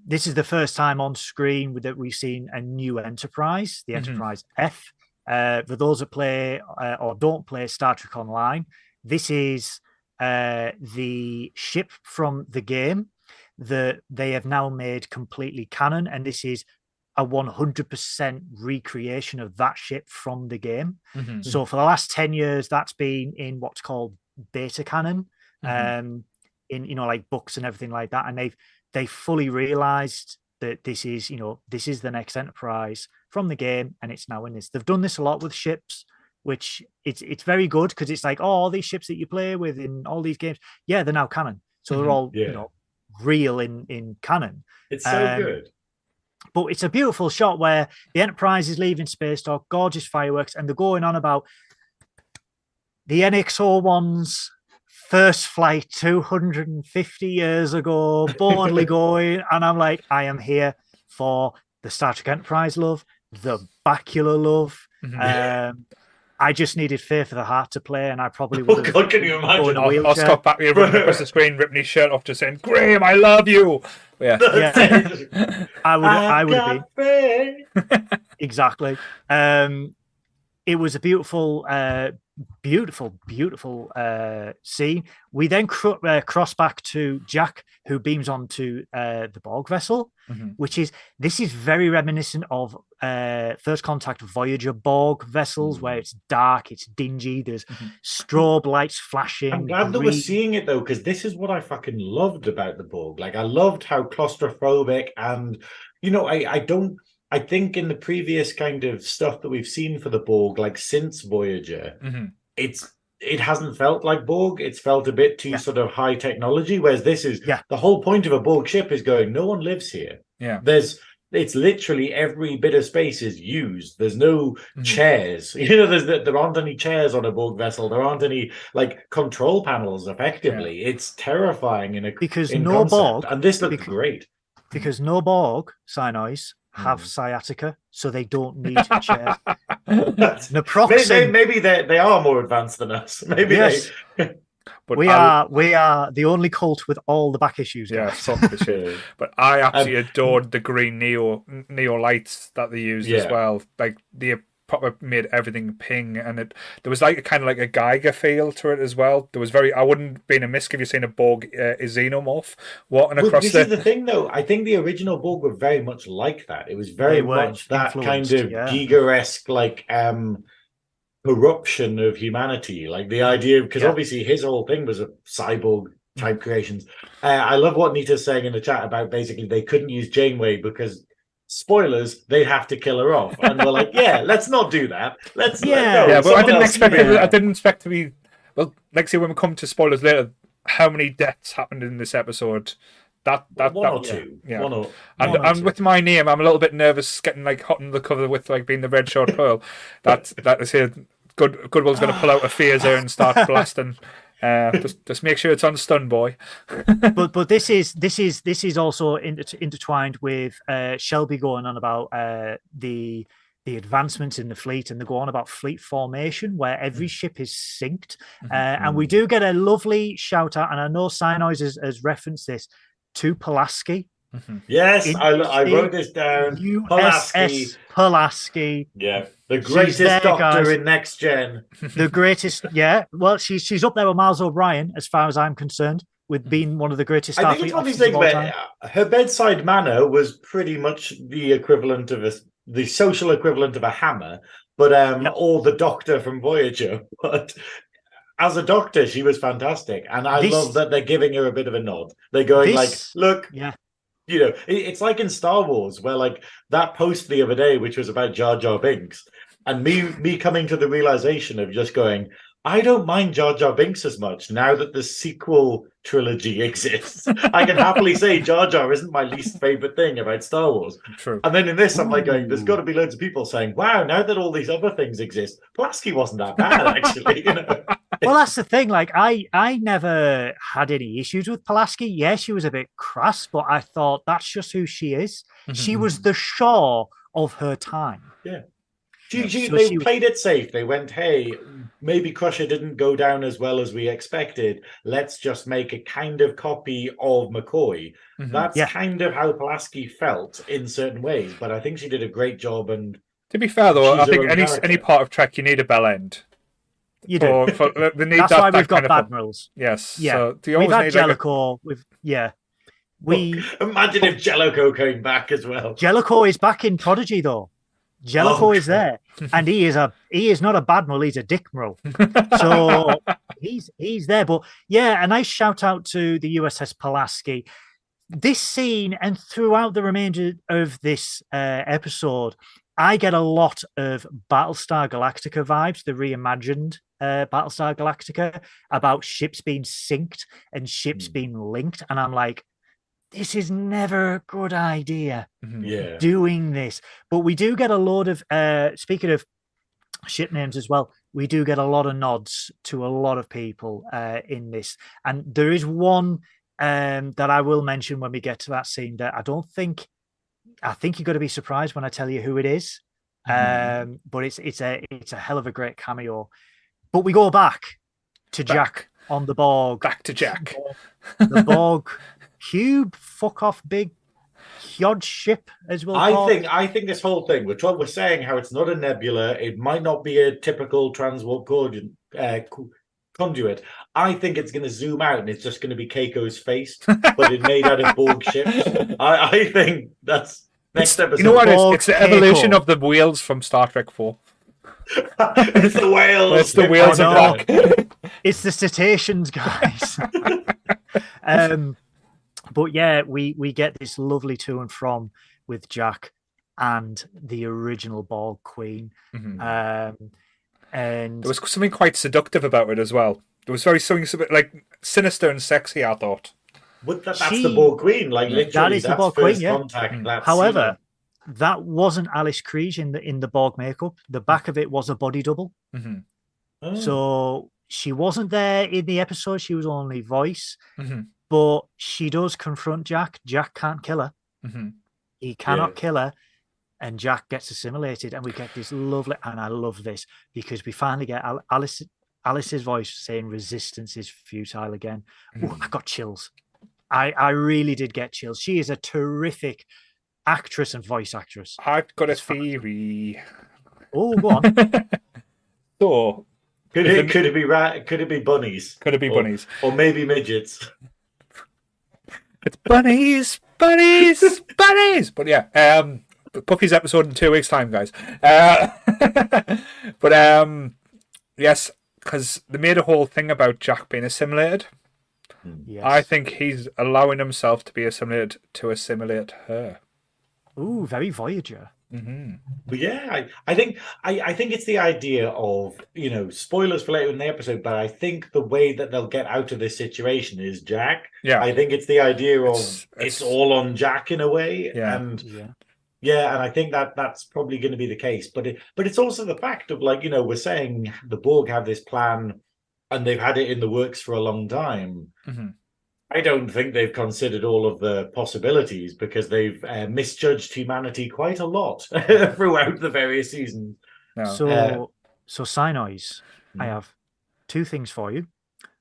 This is the first time on screen that we've seen a new Enterprise, the Mhm. Enterprise F. Uh, for those that play uh, or don't play Star Trek Online, this is uh, the ship from the game that they have now made completely canon, and this is a 100% recreation of that ship from the game. Mhm. So for the last 10 years, that's been in what's called beta canon, Mhm. um, in you know like books and everything like that, and they've they fully realized that this is you know this is the next Enterprise from the game, and it's now in this. They've done this a lot with ships, which it's it's very good because it's like oh, all these ships that you play with in all these games, yeah, they're now canon, so they're Mhm. all Yeah. you know real in in canon it's so Um, good. but it's a beautiful shot where the Enterprise is leaving space dock, gorgeous fireworks, and they're going on about the NX-01's first flight 250 years ago, boldly [laughs] going, and I'm like, I am here for the Star Trek Enterprise love, the Bakula love. Mhm. Um, I just needed Faith of the Heart to play, and I probably [laughs] Oh would have. God, can you Oh, imagine? no. Or, or wheelchair. Scott Bakula running across the screen, ripping his shirt off, just saying, "Graeme, I love you." Yeah, [laughs] Yeah. I would, I would have been. I've got [laughs] exactly um it was a beautiful uh beautiful beautiful uh scene we then cro- uh, cross back to jack who beams onto uh the borg vessel Mhm. which is this is very reminiscent of uh first contact voyager borg vessels where Mm. it's dark it's dingy there's Mhm. strobe lights flashing I'm glad that we're seeing it though, because this is what I fucking loved about the Borg. Like I loved how claustrophobic and you know, I I don't I think in the previous kind of stuff that we've seen for the Borg, like since Voyager, Mhm. it's it hasn't felt like Borg. It's felt a bit too Yeah. sort of high technology. Whereas this is Yeah. the whole point of a Borg ship is going, no one lives here. yeah. There's it's literally every bit of space is used. There's no Mhm. chairs. [laughs] You know, there's there aren't any chairs on a Borg vessel. There aren't any like control panels. Effectively, it's terrifying in a because in no concept. borg and this looks bec- great. because no borg Synoiz have Mm. sciatica so they don't [laughs] need chairs That's- maybe, naproxen maybe they they are more advanced than us. [laughs] Maybe Yes. [laughs] But we I, are we are the only cult with all the back issues. yeah, guys. fuck the shit. But I absolutely adored the green neo neo lights that they used as well. Like they proper made everything ping, and it there was like a kind of like a Giger feel to it as well. There was very. I wouldn't be in a misk if you seen a Borg uh, a xenomorph walking Well, across this the. is the thing, though. I think the original Borg were very much like that. It was very much that kind of yeah. Giger-esque, like um corruption of humanity. Like the idea, because Yeah. obviously his whole thing was a cyborg type creations. Uh, I love what Nita's saying in the chat about basically they couldn't use Janeway because spoilers, they'd have to kill her off. And we're like, yeah, [laughs] let's not do that. Let's Yeah. no, yeah, but I didn't expect it. I didn't expect to be. Well, like say when we come to spoilers later, how many deaths happened in this episode? That that one that, or two. yeah. One or And, one or and two. with my name, I'm a little bit nervous getting like hot on the cover with like being the red short [laughs] pearl. That that is here. Good Goodwill's going to pull out a phaser and start [laughs] blasting. Uh, [laughs] just just make sure it's on stun, boy. [laughs] but but this is this is this is also inter- intertwined with uh, Shelby going on about uh, the the advancements in the fleet, and they go on about fleet formation, where every ship is synced, uh, and we do get a lovely shout out, and I know Synoiz has, has referenced this to Pulaski, Yes, I, I wrote this down. Pulaski. Pulaski, Yeah, the greatest there, doctor guys. in Next Gen. [laughs] the greatest. Yeah, well, she's she's up there with Miles O'Brien, as far as I'm concerned, with being one of the greatest I think it's one of these things where uh, her bedside manner was pretty much the equivalent of a the social equivalent of a hammer, but um, Yep. or the Doctor from Voyager. [laughs] But as a doctor, she was fantastic, and I This- love that they're giving her a bit of a nod. They're going This- like, "Look, Yeah, you know, it- it's like in Star Wars, where like that post the other day, which was about Jar Jar Binks, and me me coming to the realization of just going, I don't mind Jar Jar Binks as much now that the sequel trilogy [laughs] exists. I can happily say Jar Jar isn't my least favorite thing about Star Wars. True. And then in this, I'm like going, there's Ooh. got to be loads of people saying, "Wow, now that all these other things exist, Pulaski wasn't that bad actually." [laughs] You know? Well, that's the thing. Like, I I never had any issues with Pulaski. Yeah, she was a bit crass, but I thought that's just who she is. She was the Shaw of her time. She, she, So they she- played it safe. They went, hey, maybe Crusher didn't go down as well as we expected. Let's just make a kind of copy of McCoy. Mhm. That's Yeah. kind of how Pulaski felt in certain ways, but I think she did a great job. And To be fair though, I think any character. any part of Trek you need a bell end. You do. For, for, they need That's that, why that we've got kind of- Admirals. Yes. Yeah. So do you We've had need like a- We've yeah. We imagine if Jellicoe came back as well. Jellicoe is back in Prodigy though. Jellicoe Oh, is there, and he is a he is not a badmiral. He's a dickmiral. [laughs] So he's he's there. But yeah, a nice shout out to the USS Pulaski. This scene and throughout the remainder of this uh, episode, I get a lot of Battlestar Galactica vibes, the reimagined uh, Battlestar Galactica, about ships being synced and ships Hmm. being linked. And I'm like, this is never a good idea Mhm. Yeah. doing this. But we do get a lot of uh speaking of ship names as well, we do get a lot of nods to a lot of people uh in this. And there is one um that I will mention when we get to that scene that I don't think I think you're gonna be surprised when I tell you who it is. Mhm. Um but it's it's a it's a hell of a great cameo. But we go back to Jack on the Borg back to Jack. the Borg cube fuck off big Hyod ship as well. I think I think this whole thing, we're, trying, we're saying how it's not a nebula, it might not be a typical transwarp coordinate, uh, conduit. I think it's going to zoom out and it's just going to be Keiko's face, but it made out of Borg ships. I, I think that's next episode. You know what? It's, it's the evolution Keiko. of the wheels from Star Trek Four. [laughs] it's the whales. It's the whales I of know. [laughs] It's the cetaceans, guys. [laughs] um, but yeah, we we get this lovely to and from with Jack and the original Borg Queen. Mhm. Um, and There was something quite seductive about it as well. There was very something like sinister and sexy. I thought. But that, that's She- the Borg Queen. Like That literally, is the Borg Queen, yeah. contact. Mm. That's however, that wasn't Alice Krige in the in the Borg makeup. The back of it was a body double. hmm Oh. So she wasn't there in the episode. She was only voice, hmm but she does confront Jack. Jack can't kill her. hmm He cannot Yeah. kill her. And Jack gets assimilated, and we get this lovely. And I love this because we finally get Alice, Alice's voice saying "resistance is futile" again. Ooh, Mm-hmm. I got chills. I I really did get chills. She is a terrific actress and voice actress. I've got a It's fine. theory. Oh, go on. [laughs] so could it it- could it be rat? Could it be bunnies could it be Or- bunnies? or maybe midgets? It's bunnies, bunnies, [laughs] bunnies. But yeah, um, Buffy's episode in two weeks' time, guys. Uh, [laughs] but um, yes, because they made a whole thing about Jack being assimilated. yes. I think he's allowing himself to be assimilated to assimilate her. Ooh, very Voyager. hmm But yeah, I, I think I, I think it's the idea of you know spoilers for later in the episode, but I think the way that they'll get out of this situation is Jack. Yeah. I think it's the idea of It's- it's, it's- all on Jack in a way, Yeah. and Yeah. yeah, and I think that that's probably going to be the case. But it, but it's also the fact of like you know we're saying the Borg have this plan, and they've had it in the works for a long time. hmm I don't think they've considered all of the possibilities because they've uh, misjudged humanity quite a lot [laughs] throughout the various seasons. No. So, Uh, so Synoiz, I Hmm. have two things for you.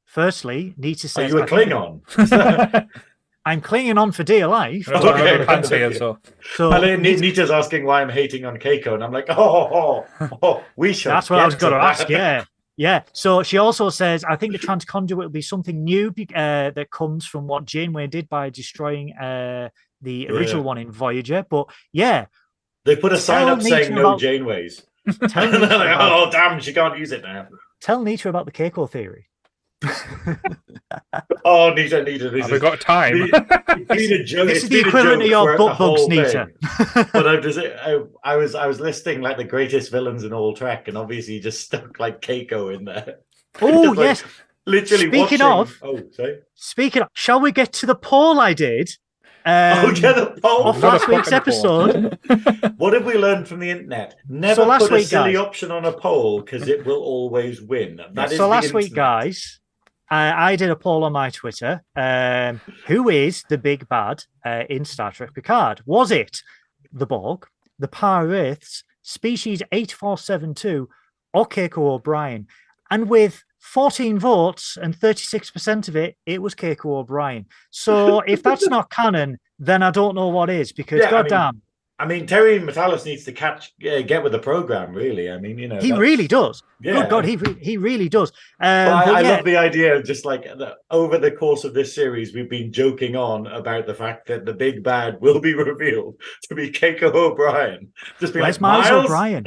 Firstly, Nita Are says, you a I think- Klingon? [laughs] I'm clinging on for dear life. That's what Okay. my pants so So and Nita- Nita's asking why I'm hating on Keiko, and I'm like, oh, [laughs] oh, oh, oh, we should. that's what I was going to ask. Yeah. Yeah. So she also says, I think the transconduit will be something new uh, that comes from what Janeway did by destroying uh, the original Yeah. one in Voyager. But yeah, They put a sign up saying no about- Janeways. [laughs] tell [laughs] like, about, oh, damn, she can't use it now. tell Nita about the Keiko theory. [laughs] Oh, Nita, Nita, this have we got time? it's joke. This is the equivalent of your for butt bugs, Nita. but I was I, I was I was listing like the greatest villains in all Trek, and obviously you just stuck like Keiko in there. [laughs] Oh, like, yes. Literally. Speaking watching- of- oh, sorry. Speaking of, shall we get to the poll I did? Um, oh, yeah, the poll. of last week's episode. [laughs] What have we learned from the internet? Never last put a week, silly guys- option on a poll because it will always win. That is so the last week, guys, I, I did a poll on my Twitter. Um, who is the big bad uh, in Star Trek Picard? Was it the Borg, the Pirates, Species 8472, or Keiko O'Brien? And with 14 votes and 36% of it, it was Keiko O'Brien. So if that's [laughs] not canon, then I don't know what is because Yeah, I mean, goddamn, I mean, Terry Matalas needs to catch, uh, get with the program. Really, I mean, you know, he really does. Yeah. Good God, he he really does. Um, But I, but I yeah, love the idea of just like the, over the course of this series, we've been joking on about the fact that the big bad will be [laughs] revealed to be Keiko O'Brien. Just be Where's like, Miles Miles O'Brien?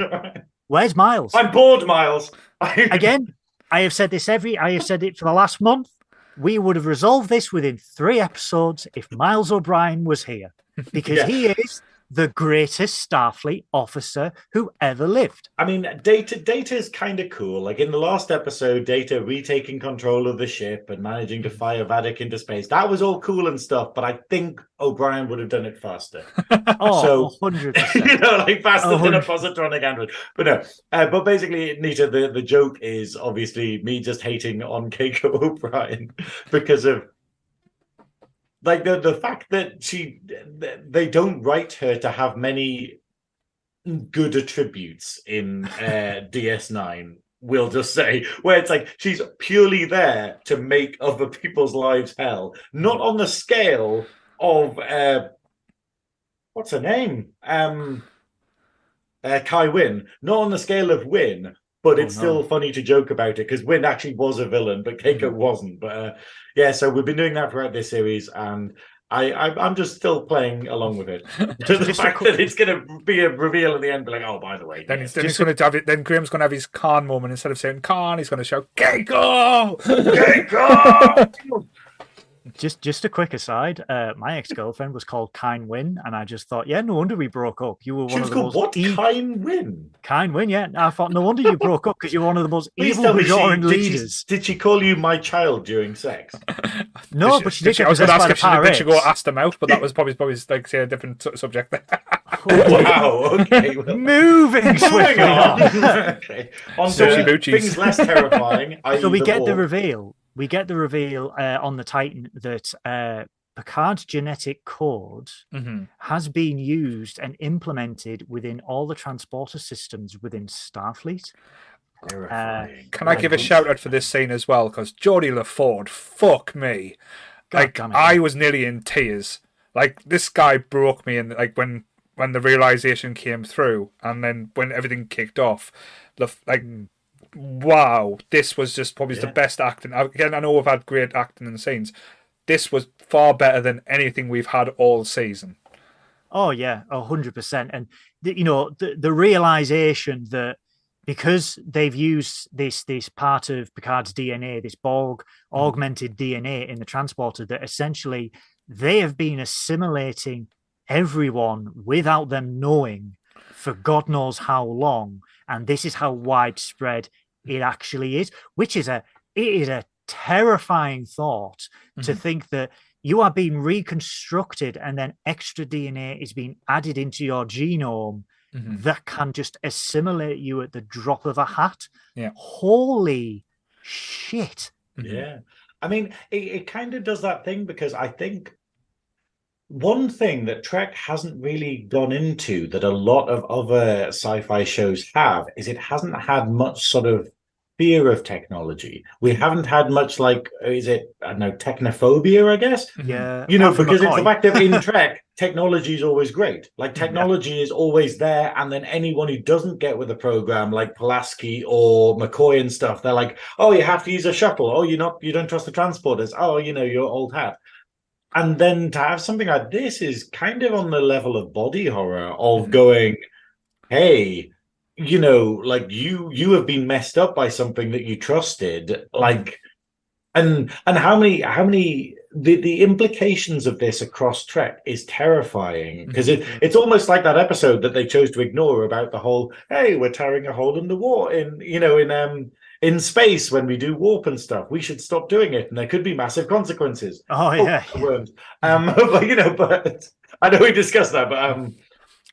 [laughs] Where's Miles? I'm bored, Miles. [laughs] Again, I have said this every. I have said it for the last month. We would have resolved this within three episodes if Miles O'Brien was here, because Yeah. he is the greatest Starfleet officer who ever lived. I mean, Data Data is kind of cool. Like in the last episode, Data retaking control of the ship and managing to fire Vadic into space. That was all cool and stuff, but I think O'Brien would have done it faster. [laughs] Oh, So- [laughs] hundred you know, like faster Oh, than a positronic android. But no, uh, but basically, Nita, the, the joke is obviously me just hating on Keiko [laughs] O'Brien because of like the the fact that she they don't write her to have many good attributes in uh, [laughs] DS9. We'll just say where it's like she's purely there to make other people's lives hell, not on the scale of uh, what's her name? Um, uh, Kai Winn. Not on the scale of Winn, but Oh, it's no. still funny to joke about it because Winn actually was a villain, but Keiko wasn't. But uh, yeah, so we've been doing that throughout this series, and I, I I'm just still playing along with it. [laughs] [laughs] to the fact that it's going to be a reveal at the end, be like, oh, by the way, Then yeah. then he's going to have it. Then Graeme's going to have his Khan moment instead of saying Khan, he's going to shout Keiko. [laughs] Keiko. Just just a quick aside. Uh, my ex girlfriend was called Kine Win, and I just thought, yeah, no wonder we broke up. You were she one was of the called most what? e- Kine Win. Kine Win. Yeah, I thought no wonder you [laughs] broke up because you're one of the most Please evil tell me she Bajoran did, she leaders. did she call you my child during sex? [laughs] No, Did but she did. did get I was going to ask by if the she did, did she go pirates. ask them out, but that was probably probably like say a different su- subject there. [laughs] wow. Okay. Well, Moving Moving swiftly on. on. okay. On So to she moochies. things less terrifying. so i.e. we get the reveal. We get the reveal uh, on the Titan that uh, Picard's genetic code hmm has been used and implemented within all the transporter systems within Starfleet. Terrifying. Can I give a shout out for this scene as well? Because Geordi LaForge, fuck me. God like damn it. I was nearly in tears. Like this guy broke me, and like when when the realization came through, and then when everything kicked off, like, wow, this was just probably the best acting. Again, I know we've had great acting in the scenes. This was far better than anything we've had all season. Oh yeah, a hundred percent. And the, you know the the realization that because they've used this this part of Picard's DNA, this Borg mm. augmented DNA in the transporter, that essentially they have been assimilating everyone without them knowing for God knows how long. And this is how widespread it actually is, which is a it is a terrifying thought to Mhm. think that you are being reconstructed and then extra DNA is being added into your genome Mhm. that can just assimilate you at the drop of a hat. Yeah. Holy shit. Mhm. Yeah. I mean, it, it kind of does that thing because I think one thing that Trek hasn't really gone into that a lot of other sci fi shows have is it hasn't had much sort of fear of technology. We haven't had much like, is it, I don't know, technophobia, I guess? Mhm. Yeah. You know, apart from because it's the fact that in [laughs] Trek, technology is always great. Like technology is always there, and then anyone who doesn't get with the program, like Pulaski or McCoy and stuff, they're like, "Oh, you have to use a shuttle. Oh, you're not, you don't trust the transporters. Oh, you know, you're old hat." And then to have something like this is kind of on the level of body horror of Mhm. going, "Hey." You know, like you you have been messed up by something that you trusted, like and and how many how many the the implications of this across Trek is terrifying because it it's almost like that episode that they chose to ignore about the whole hey we're tearing a hole in the war in you know in um in space when we do warp and stuff we should stop doing it and there could be massive consequences Oh, Oh, yeah. the worms. um [laughs] but you know but I know we discussed that but um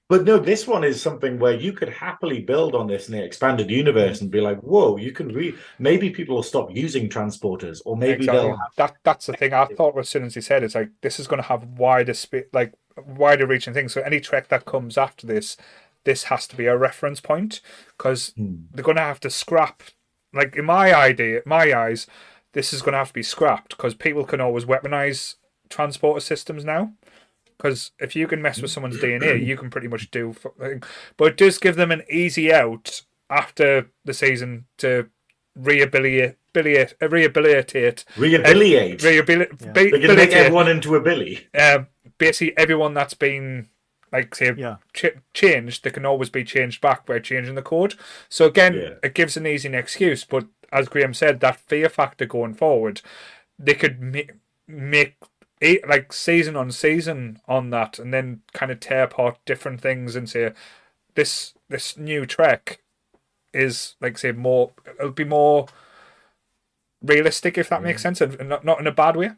but no this one is something where you could happily build on this in the expanded universe and be like whoa you can re maybe people will stop using transporters or maybe Exactly. they'll that that's the thing I thought as soon as he said it's like this is going to have wider sp- like wider reaching things. So any trek that comes after this, this has to be a reference point because Hmm. they're going to have to scrap. Like in my idea, my eyes, this is going to have to be scrapped because people can always weaponize transporter systems now. Because if you can mess with [clears throat] someone's DNA, you can pretty much do. fu- But it does give them an easy out after the season to rehabilitate, rehabilitate, rehabilitate rehabilitate Rehabil- Yeah. they're going to make everyone into a billy uh, basically everyone that's been like say Yeah. ch- changed they can always be changed back by changing the code so again Yeah. it gives an easy excuse but as graham said that fear factor going forward they could make make eight like season on season on that and then kind of tear apart different things and say this this new trek is like say more it'll be more realistic if that makes sense and not, not in a bad way.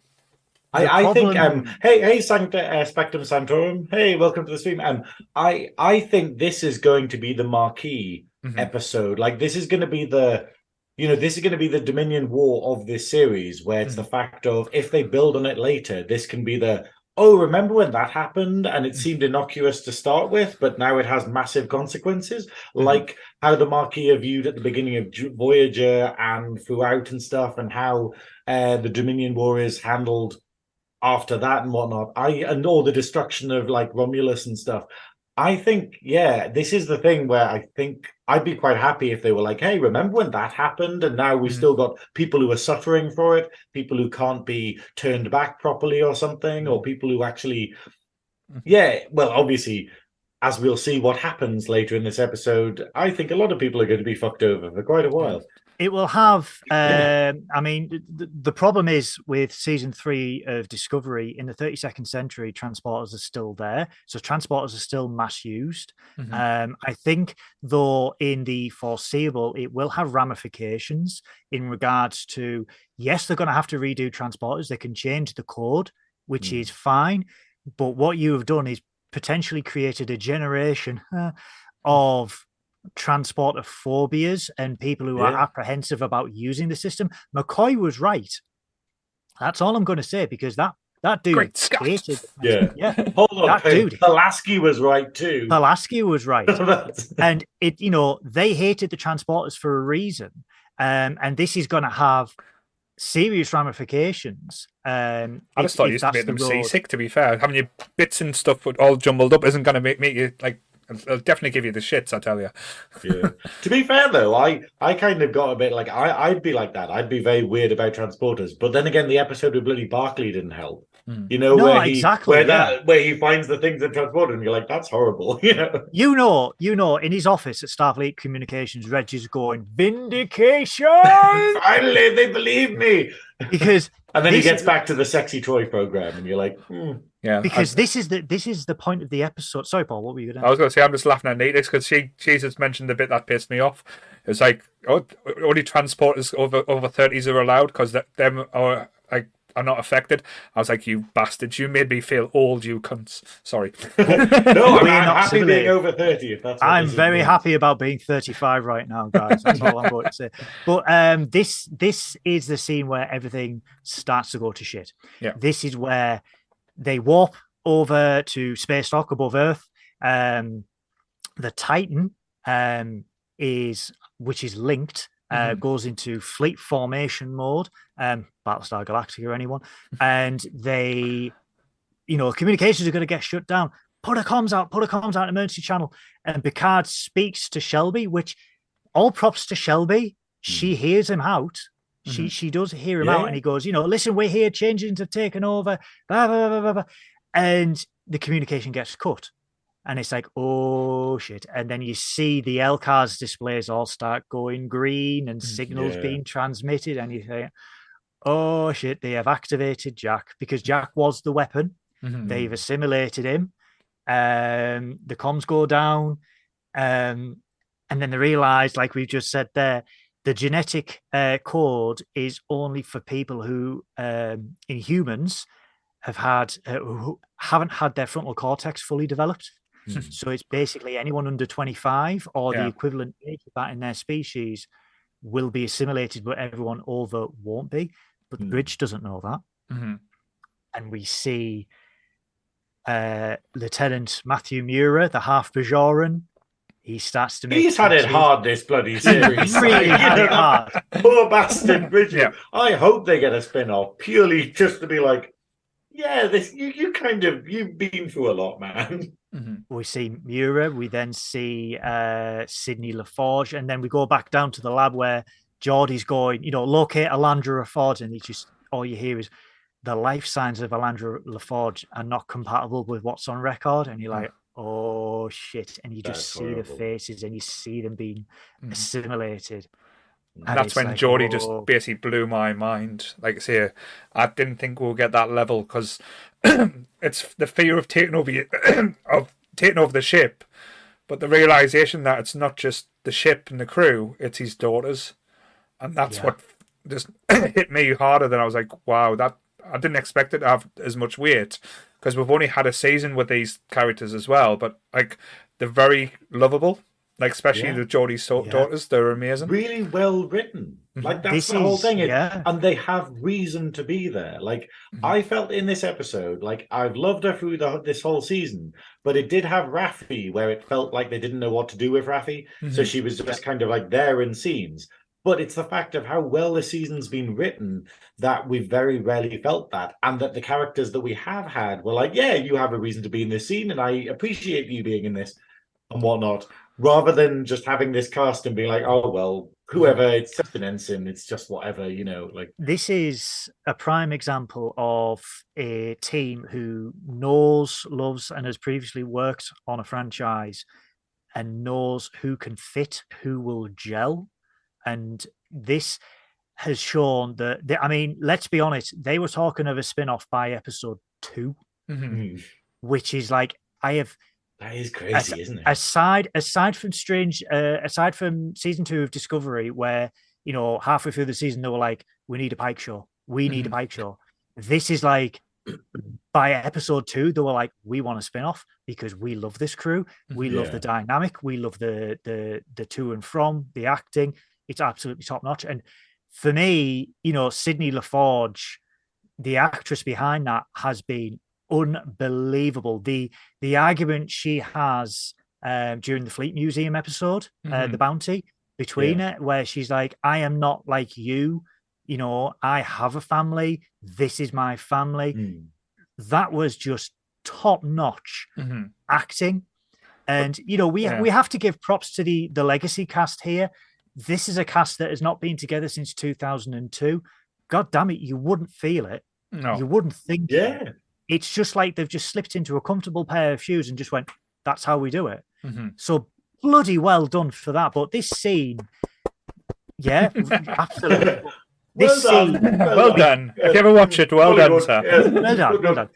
I, I think um hey hey Sancta, uh, Spectrum Santorum. Hey welcome to the stream. Um I I think this is going to be the marquee Mhm. episode. Like this is going to be the you know this is going to be the Dominion War of this series where it's Mhm. the fact of if they build on it later this can be the oh remember when that happened and it seemed innocuous to start with but now it has massive consequences like how the Maquis are viewed at the beginning of Voyager and throughout and stuff and how uh, the Dominion War is handled after that and whatnot. I and all the destruction of like Romulus and stuff. I think, yeah, this is the thing where I think I'd be quite happy if they were like, hey, remember when that happened? And now we've Mhm. still got people who are suffering for it, people who can't be turned back properly or something, or people who actually, Mhm. yeah, well, obviously, as we'll see what happens later in this episode, I think a lot of people are going to be fucked over for quite a while. It will have. Um, I mean, the, the problem is with season three of Discovery in the 32nd century, transporters are still there. So transporters are still mass used. Mhm. Um, I think, though, in the foreseeable, it will have ramifications in regards to yes, they're going to have to redo transporters. They can change the code, which Mm. is fine. But what you have done is potentially created a generation [laughs] of transporter phobias and people who are apprehensive about using the system. McCoy was right. That's all I'm going to say because that that dude Great Scott. hated. [laughs] Yeah. yeah. [laughs] Hold on, That hey, dude. Pulaski was right too. [laughs] Pulaski was right. And it you know they hated the transporters for a reason um and this is going to have serious ramifications um I if- just thought if you used to that's make the them road. seasick. To be fair, having your bits and stuff all jumbled up isn't going to make, make you like. It'll it'll definitely give you the shits. I tell you. yeah. [laughs] To be fair though, I I kind of got a bit like I I'd be like that. I'd be very weird about transporters. But then again, the episode with Bloody Barclay didn't help. Hmm. You know No, where he exactly, where yeah. that where he finds the things in transporter, and you're like, that's horrible. [laughs] You know. you know you know in his office at starfleet communications reg is going vindication [laughs] Finally, they believe me. because And then he gets back to the sexy toy program, and you're like, hmm. Yeah, because I, this is the this is the point of the episode. Sorry, Paul, what were you going to? I was going to say I'm just laughing at Nita because she Jesus mentioned the bit that pissed me off. It's like oh, only transporters over over thirties are allowed because them are like are not affected. I was like, you bastards, you made me feel old, you cunts. Sorry. [laughs] [laughs] no, I'm, I'm not happy simulating. being over 30 if that's I'm very about. happy about being 35 right now, guys. That's all I'm going to say. But um, this this is the scene where everything starts to go to shit. Yeah. This is where they warp over to space dock above Earth. Um, the Titan um, is which is linked. Uh, Mhm. goes into fleet formation mode, um, Battlestar Galactica or anyone, [laughs] and they, you know, communications are going to get shut down put a comms out, put a comms out, emergency channel. And Picard speaks to Shelby, which all props to Shelby. She hears him out. She Mhm. she does hear him Yeah. out, and he goes, you know, listen, we're here, changes have taken over, blah, blah, blah, blah, blah. and the communication gets cut. And it's like, oh shit. And then you see the LCARS displays all start going green and signals Yeah. being transmitted, and you think, oh shit, they have activated Jack because Jack was the weapon Mhm. they've assimilated him. Um, the comms go down, um, and then they realize, like we've just said there, the genetic uh, code is only for people who, um, in humans, have had uh, who haven't had their frontal cortex fully developed. Mm. So it's basically anyone under 25 or the equivalent age of that in their species will be assimilated, but everyone over won't be. But Mm. Bridge doesn't know that Mhm. and we see uh, Lieutenant Matthew Mura, the half Bajoran. He starts to make. He's had it tattoos. hard this bloody series. Really had it [laughs] hard. Poor bastard [laughs] Bridget. Yeah. I hope they get a spin off purely just to be like, yeah, this you, you kind of you've been through a lot, man. Mhm. We see Mura. We then see uh, Sidney LaForge, and then we go back down to the lab where Geordi's going. You know, locate Alandra LaForge, and he just all you hear is the life signs of Alandra LaForge are not compatible with what's on record, and you're like, oh shit, and you just That's see the faces, and you see them being Mhm. assimilated. And And that's when like, Geordi just oh. basically blew my mind. Like I say, I didn't think we'll get that level because [clears throat] it's the fear of taking over [clears throat] of taking over the ship, but the realization that it's not just the ship and the crew; it's his daughters, and that's Yeah. what just [clears throat] hit me harder than I was like, wow, that I didn't expect it to have as much weight because we've only had a season with these characters as well, but like they're very lovable. Like especially Yeah. the Geordi's so- Yeah. daughters, they're amazing. Really well written. Like that's This the whole is- thing. Yeah. And they have reason to be there. Like Mhm. I felt in this episode, like I've loved her through the, this whole season, but it did have Raffi where it felt like they didn't know what to do with Raffi. So Mhm. she was just kind of like there in scenes. But it's the fact of how well the season's been written that we've very rarely felt that. And that the characters that we have had were like, yeah, you have a reason to be in this scene, and I appreciate you being in this and whatnot. Rather than just having this cast and being like, oh, well, whoever, it's just an ensign, it's just whatever, you know, like, this is a prime example of a team who knows, loves, and has previously worked on a franchise and knows who can fit, who will gel. And this has shown that, they- I mean, let's be honest, they were talking of a spin off by episode two, Mhm. hmm, which is like, I have that is crazy, isn't it? aside aside from strange uh, aside from season two of discovery where you know halfway through the season they were like we need a pike show. We need a Mhm. pike show. This is like [clears throat] by episode two they were like we want a spin-off because we love this crew. We love the dynamic. We love the the the to and from the acting it's absolutely top notch and for me you know sidney laforge the actress behind that has been unbelievable. The the argument she has um, during the Fleet Museum episode, uh, the bounty between it, where she's like, "I am not like you. You know, I have a family. This is my family." Hmm. That was just top notch Mhm. acting, and you know, we Yeah. we have to give props to the the legacy cast here. This is a cast that has not been together since 2002. God damn it, you wouldn't feel it. No. You wouldn't think. it. Yeah. It's just like they've just slipped into a comfortable pair of shoes and just went, that's how we do it. Mhm. So bloody well done for that. But this scene, yeah, [laughs] absolutely. [laughs] Well This done. scene- Well done. If you ever watch it, well done, sir. yes. Well done, well done. done.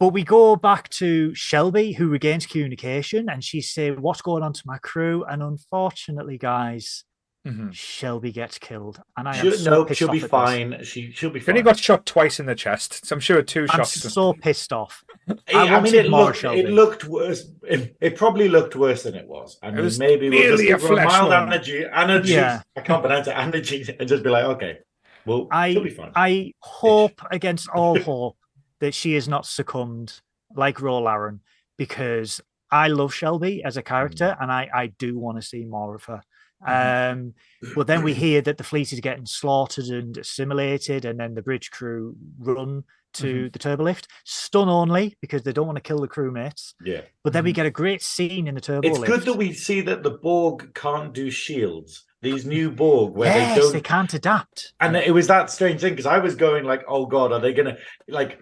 but we go back to Shelby, who regains communication, and she's saying, "What's going on to my crew?" And unfortunately, guys, Mhm. Shelby gets killed, and I am She'll, so no, pissed she'll off be at this. fine. She she'll be She fine. only got shot twice in the chest, so I'm sure two I'm shots. so pissed off. [laughs] I, I I mean, wanted it more looked, Shelby. it looked worse. It, it probably looked worse than it was. I mean, was maybe we'll just give a flesh mild wound. energy, energy. Yeah. [laughs] I can't pronounce it. Energy, and just be like, okay, well, she'll be I fine. I hope against all [laughs] hope that she is not succumbed like Ro Laren because I love Shelby as a character and I I do want to see more of her. Mm-hmm. Um, but then we hear that the fleet is getting slaughtered and assimilated, and then the bridge crew run to mm-hmm. the turbolift, stun only because they don't want to kill the crewmates. yeah, But then we mm-hmm. get a great scene in the turbolift. it's good that we see that the Borg can't do shields. These new Borg, where yes, they don't they can't adapt. and it was that strange thing because I was going like, "Oh God, are they gonna like?"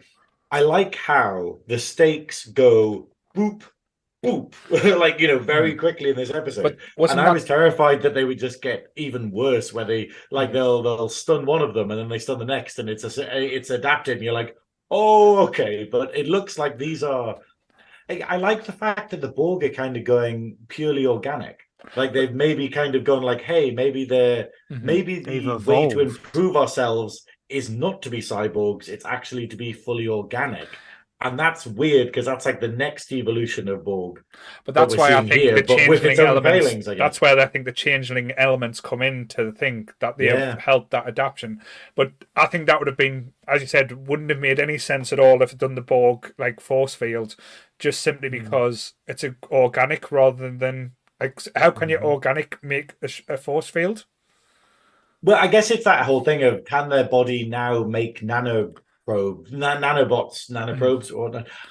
I like how the stakes go boop, boop, [laughs] like you know, very quickly in this episode. But and that I was terrified that they would just get even worse, where they like they'll they'll stun one of them and then they stun the next, and it's a, it's adapted, and you're like, "Oh, okay." But it looks like these are. I, I like the fact that the Borg are kind of going purely organic. Like they've maybe kind of gone like, "Hey, maybe they're." Mhm. maybe They've the way to improve ourselves is not to be cyborgs it's actually to be fully organic and that's weird because that's like the next evolution of borg But that's we're why I think here, the its changeling elements. failings, that's where I think the changeling elements come into the thing that they Yeah. have helped that adaptation. But I think that would have been, as you said, wouldn't have made any sense at all if it done the Borg like force field, just simply Mm. because it's a organic rather than like how can Mm. you organic make a, a force field? well i guess it's that whole thing of can their body now make nano probes na- nanobots nanoprobes or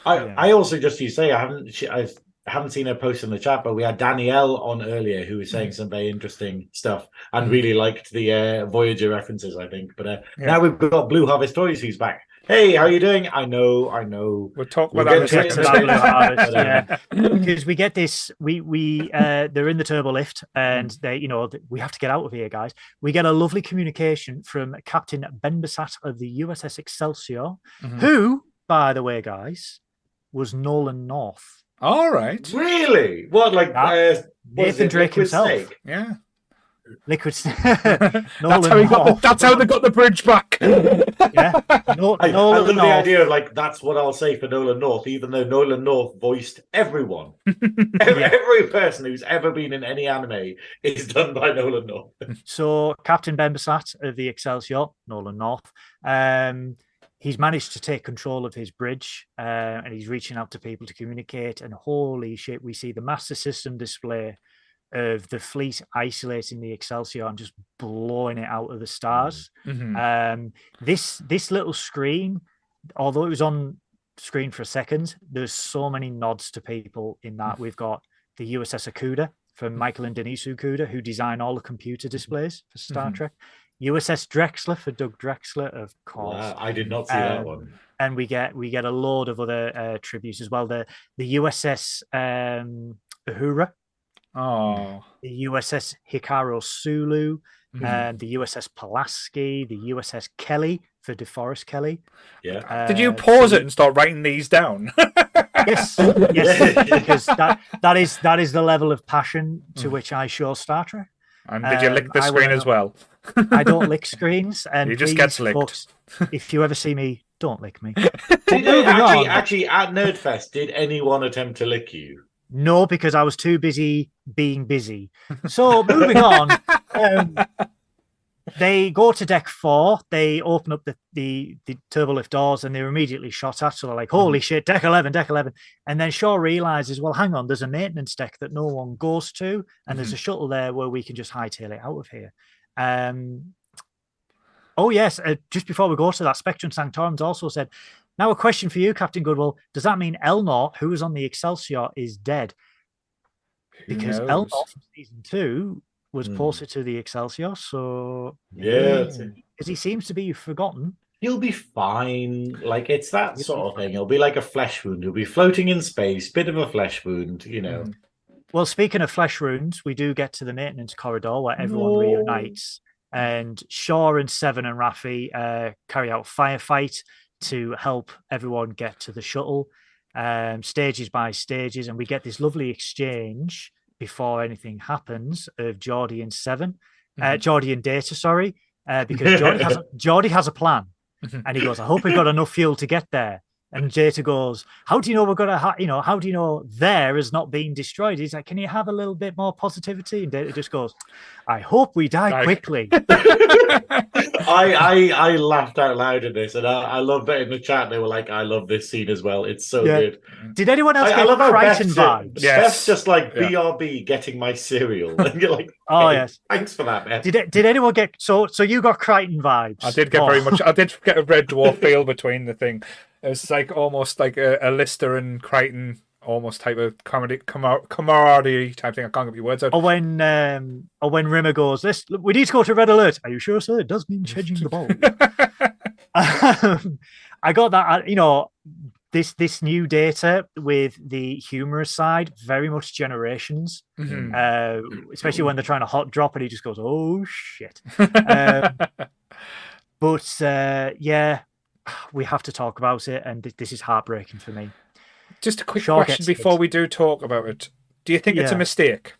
i Yeah. i also just you say i haven't she, i haven't seen her post in the chat but we had danielle on earlier who was saying some very interesting stuff and Mhm. really liked the uh, voyager references i think but uh, Yeah. now we've got blue harvest toys who's back hey how are you doing i know i know We'll talk We'll about that in a get second. it in a Blue second. Harvest, yeah. [clears throat] because we get this we we uh they're in the turbo lift and they you know, we have to get out of here guys we get a lovely communication from captain ben Bassat of the uss excelsior Mhm. who by the way guys was nolan north All right. really what like Yeah. uh, nathan drake himself Snake? Yeah. Liquid [laughs] [laughs] that's how he got. The, that's how they got the bridge back. yeah no, I, I nolan love the idea of like that's what I'll say for Nolan North, even though Nolan North voiced everyone. [laughs] every, Yeah. every person who's ever been in any anime is done by Nolan North. So Captain Ben Bassat of the Excelsior, Nolan North, um, he's managed to take control of his bridge uh, and he's reaching out to people to communicate. And holy shit, we see the master system display of the fleet isolating the Excelsior and just blowing it out of the stars. Mhm. Um, this this little screen, although it was on screen for a second, there's so many nods to people in that. We've got the USS Okuda from Michael and Denise Okuda, who design all the computer displays for Star Mhm. Trek. USS Drexler for Doug Drexler, of course. Wow, I did not see that Um, one. And we get we get a load of other uh, tributes as well. The the USS um, Uhura, Oh. the USS Hikaru Sulu, Mhm. and the USS Pulaski, the USS Kelley for DeForest Kelley. Yeah. Did you Uh, pause so- it and start writing these down? [laughs] Yes, yes, because that that is that is the level of passion to Mm. which I show Star Trek. and did you Um, lick the I screen as well? I don't [laughs] lick screens, and You just get please, licked. folks, if you ever see me, don't lick me. Did actually, on. actually at Nerdfest, did anyone attempt to lick you? No, because I was too busy being busy. [laughs] So moving on, um, they go to deck four. They open up the, the the turbo lift doors, and they're immediately shot at. So they're like, "Holy shit, deck eleven, deck 11. And then Shaw realizes, well, hang on, there's a maintenance deck that no one goes to, and there's a shuttle there where we can just hightail it out of here. Um, oh yes, uh, just before we go to that, Spectrum Sanctorum's also said. Now, a question for you, Captain Goodwill. Does that mean Elnor, who was on the Excelsior, is dead? Because knows? Elnor from season two was posted to the Excelsior, so Yeah, because he seems to be forgotten. He'll be fine. Like it's that sort of thing. He'll be like a flesh wound. He'll be floating in space, bit of a flesh wound, you know. Mhm. Well, speaking of flesh wounds, we do get to the maintenance corridor where everyone No. reunites, and Shaw and Seven and Raffi uh, carry out firefight. To help everyone get to the shuttle, um, stages by stages, and we get this lovely exchange before anything happens of Geordi and 7 uh, Mhm. Geordi and Data, sorry, uh, because Geordi has, [laughs] a, Geordi has a plan. Mhm. And he goes, I hope we've got enough fuel to get there. And Data goes, How do you know we're gonna ha- you know, how do you know there is not being destroyed? He's like, Can you have a little bit more positivity? And Data just goes, I hope we die Die. quickly. [laughs] I, I I laughed out loud at this, and I, I love that in the chat they were like, "I love this scene as well. It's so Yeah. good." Did anyone else I, I get love how Beth's, Crichton ju- vibes? Yes. Beth's just like Yeah. BRB getting my cereal, [laughs] and you're like, [laughs] Oh yes. thanks for that, Beth." Did did anyone get so so you got Crichton vibes? I did get Oh, very much. I did get a red dwarf feel between the thing. It was like almost like a, a Lister and Crichton almost type of comedy camar- camaraderie type thing. I can't get my words out. Or when um or when Rimmer goes, this we need to go to red alert. Are you sure, sir? It does mean [laughs] changing the ball. [laughs] um, I got that. You know, this this new data with the humorous side, very much generations. Mhm. Uh, especially when they're trying to hot drop, and he just goes, "Oh shit." [laughs] Um, but uh, yeah, we have to talk about it, and th- this is heartbreaking for me. Just a quick Shaw question before it. we do talk about it. Do you think it's a mistake?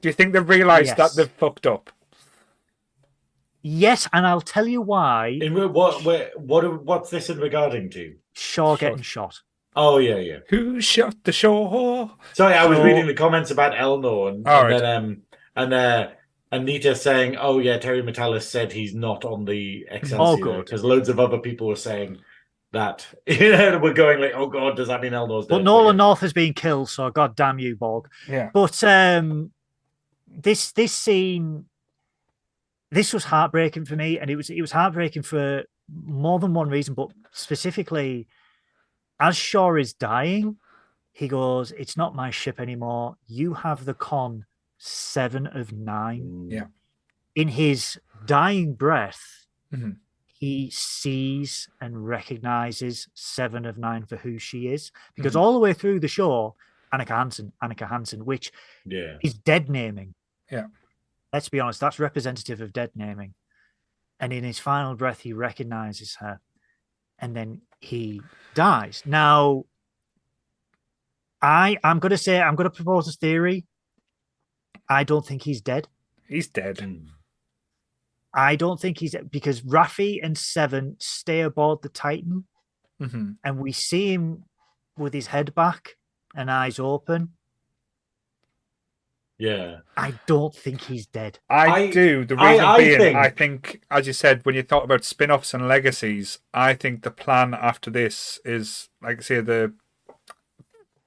Do you think they've realised Yes. that they've fucked up? Yes, and I'll tell you why. In wh- what what what's this in regarding to? Shaw Shot. getting shot. Oh yeah, yeah. Who shot the Shaw? Sorry, I was So- reading the comments about Elnor, and, All and right. then um and uh Anita saying, "Oh yeah, Terry Matalas said he's not on the Excelsior Oh, good. because loads of other people were saying that. [laughs] You know, we're going like, "Oh God, does that mean Elnor's dead?" But Nolan yeah. North has been killed, so god damn you, Borg. Yeah. But um this this scene this was heartbreaking for me, and it was it was heartbreaking for more than one reason, but specifically as Shaw is dying, he goes, It's not my ship anymore. You have the con seven of nine. Yeah. In his dying breath, Mhm. he sees and recognizes seven of nine for who she is. Because Mhm. all the way through the show, Annika Hansen, Annika Hansen, which Yeah. is dead naming. Yeah. Let's be honest, that's representative of dead naming. And in his final breath, he recognizes her and then he dies. Now, I I'm gonna say I'm gonna propose a theory. I don't think he's dead. He's dead. Mm. I don't think he's because Raffi and Seven stay aboard the Titan, hmm and we see him with his head back and eyes open. Yeah. I don't think he's dead. I, I- do. The I- reason I being, think- I think, as you said, when you thought about spin offs and legacies, I think the plan after this is, like, I say, the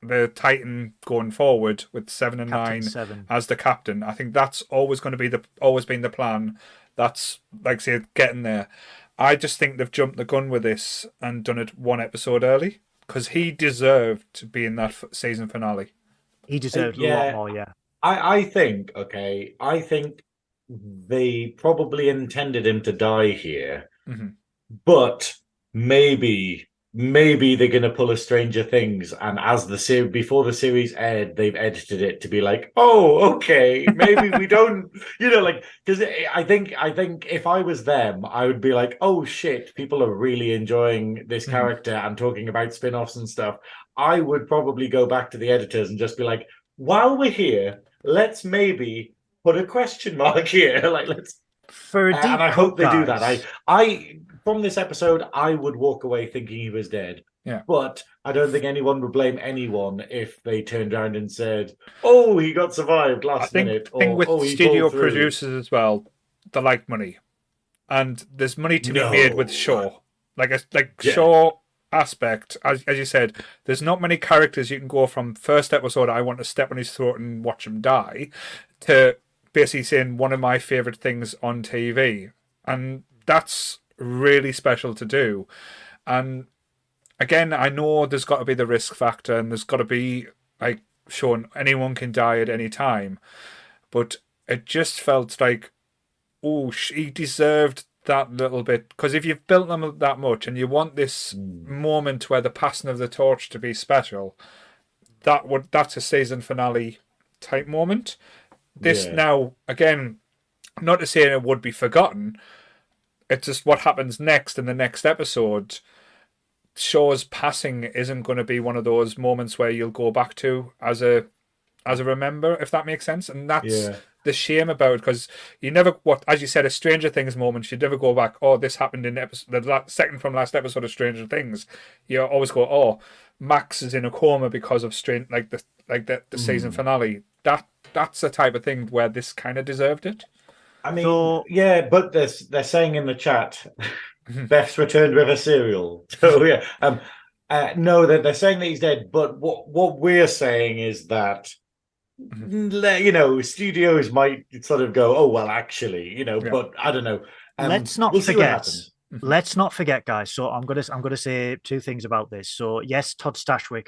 the Titan going forward with seven and Captain nine Seven. as the captain. I think that's always going to be the always been the plan. That's like say getting there. I just think they've jumped the gun with this and done it one episode early because he deserved to be in that f- season finale. He deserved a yeah. lot more, yeah. I I think okay. I think they probably intended him to die here, Mhm. but maybe maybe they're going to pull a Stranger Things, and as the series before the series aired, they've edited it to be like, oh, okay, maybe we [laughs] don't, you know, like because I think I think if I was them, I would be like, oh shit, people are really enjoying this Mhm. character and talking about spin-offs and stuff. I would probably go back to the editors and just be like, while we're here, let's maybe put a question mark [laughs] here. like let's For a deep and I hope they cut, do that. I I from this episode, I would walk away thinking he was dead. Yeah. But I don't think anyone would blame anyone if they turned around and said, "Oh, he got survived last I think minute." thing or, with "Oh, studio producers as well, they like money, and there's money to be made with No. Shaw. Like a like Yeah. Shaw aspect, as as you said, there's not many characters you can go from first episode. I want to step on his throat and watch him die, to basically saying one of my favorite things on TV, and that's really special to do. And again, I know there's got to be the risk factor, and there's got to be like showing anyone can die at any time, but it just felt like, oh, she deserved that little bit because if you've built them up that much and you want this Mm. moment where the passing of the torch to be special, that would that's a season finale type moment. This Yeah. now again, not to say it would be forgotten. It's just what happens next in the next episode Shaw's passing isn't going to be one of those moments where you'll go back to as a as a remember, if that makes sense. And that's Yeah. the shame about it because you never what as you said a Stranger Things moment. You never go back. Oh, this happened in episode the la- second from last episode of Stranger Things. You always go, oh, Max is in a coma because of strain like the like the, the season mm. finale. That that's the type of thing where this kind of deserved it. I mean, So- yeah, but they're, they're saying in the chat, [laughs] Beth's returned with a cereal. [laughs] So yeah, um, uh, no, they're, they're saying that he's dead. But what what we're saying is that le- you know studios might sort of go, oh well, actually, you know, Yeah. but I don't know. Um, Let's not we'll forget. [laughs] Let's not forget, guys. So I'm gonna I'm gonna say two things about this. So yes, Todd Stashwick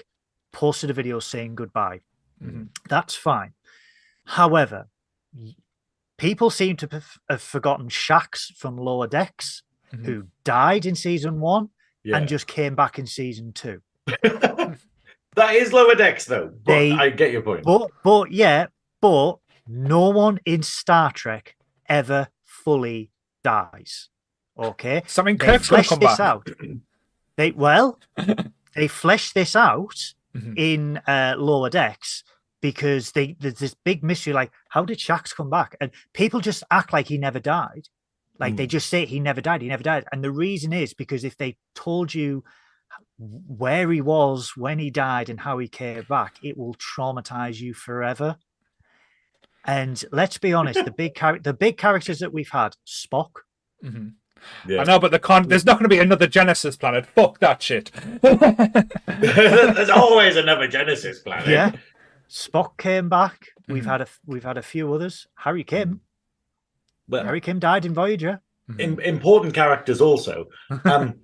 posted a video saying goodbye. Mhm. That's fine. However, people seem to have- forgotten Shax from Lower Decks, Mhm. who died in season one Yeah. and just came back in season two. [laughs] that is lower decks, though. But They- I get your point. But but yeah, but no one in Star Trek ever fully dies. Okay. Something Kirk's to come this back. out. They well, [laughs] they flesh this out Mhm. in uh, lower decks because they there's this big mystery like how did Shax come back? And people just act like he never died. Like they just say he never died, he never died. And the reason is because if they told you where he was when he died and how he came back, it will traumatize you forever. And let's be honest, the big char- the big characters that we've had, Spock, Mhm. Yeah. I know, but the con there's not going to be another Genesis planet. Fuck that shit. [laughs] There's always another Genesis planet. yeah, Spock came back. We've Mhm. had a f- we've had a few others. Harry Kim, But Harry Kim died in Voyager. im- important characters also. [laughs] Um,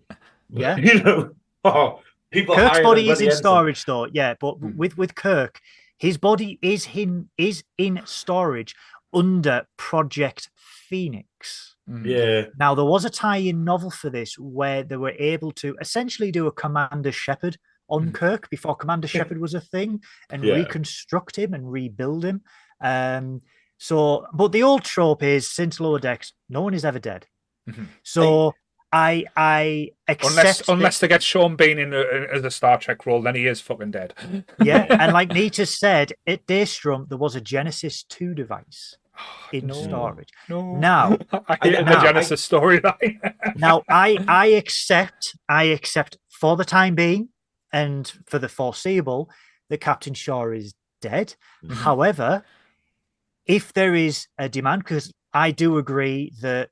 Yeah. [laughs] you know, oh, people. Kirk's body is in Buddy Ensign. storage though. Yeah, but Hmm. with with Kirk, his body is in is in storage under Project Phoenix. Mhm. Yeah, Now there was a tie-in novel for this where they were able to essentially do a Commander Shepard on Mhm. Kirk before Commander Shepard was a thing and Yeah. reconstruct him and rebuild him. Um, so, but the old trope is since Lower Decks, no one is ever dead. Mhm. So I I accept Unless that- unless they get Sean Bean in as a Star Trek role, then he is fucking dead. yeah, [laughs] and like Nita said, at Daystrom there was a Genesis 2 device [sighs] in No. storage. No. Now, [laughs] I hated now- the Genesis storyline. [laughs] now I I accept I accept for the time being and for the foreseeable that Captain Shaw is dead. Mhm. However, if there is a demand, because I do agree that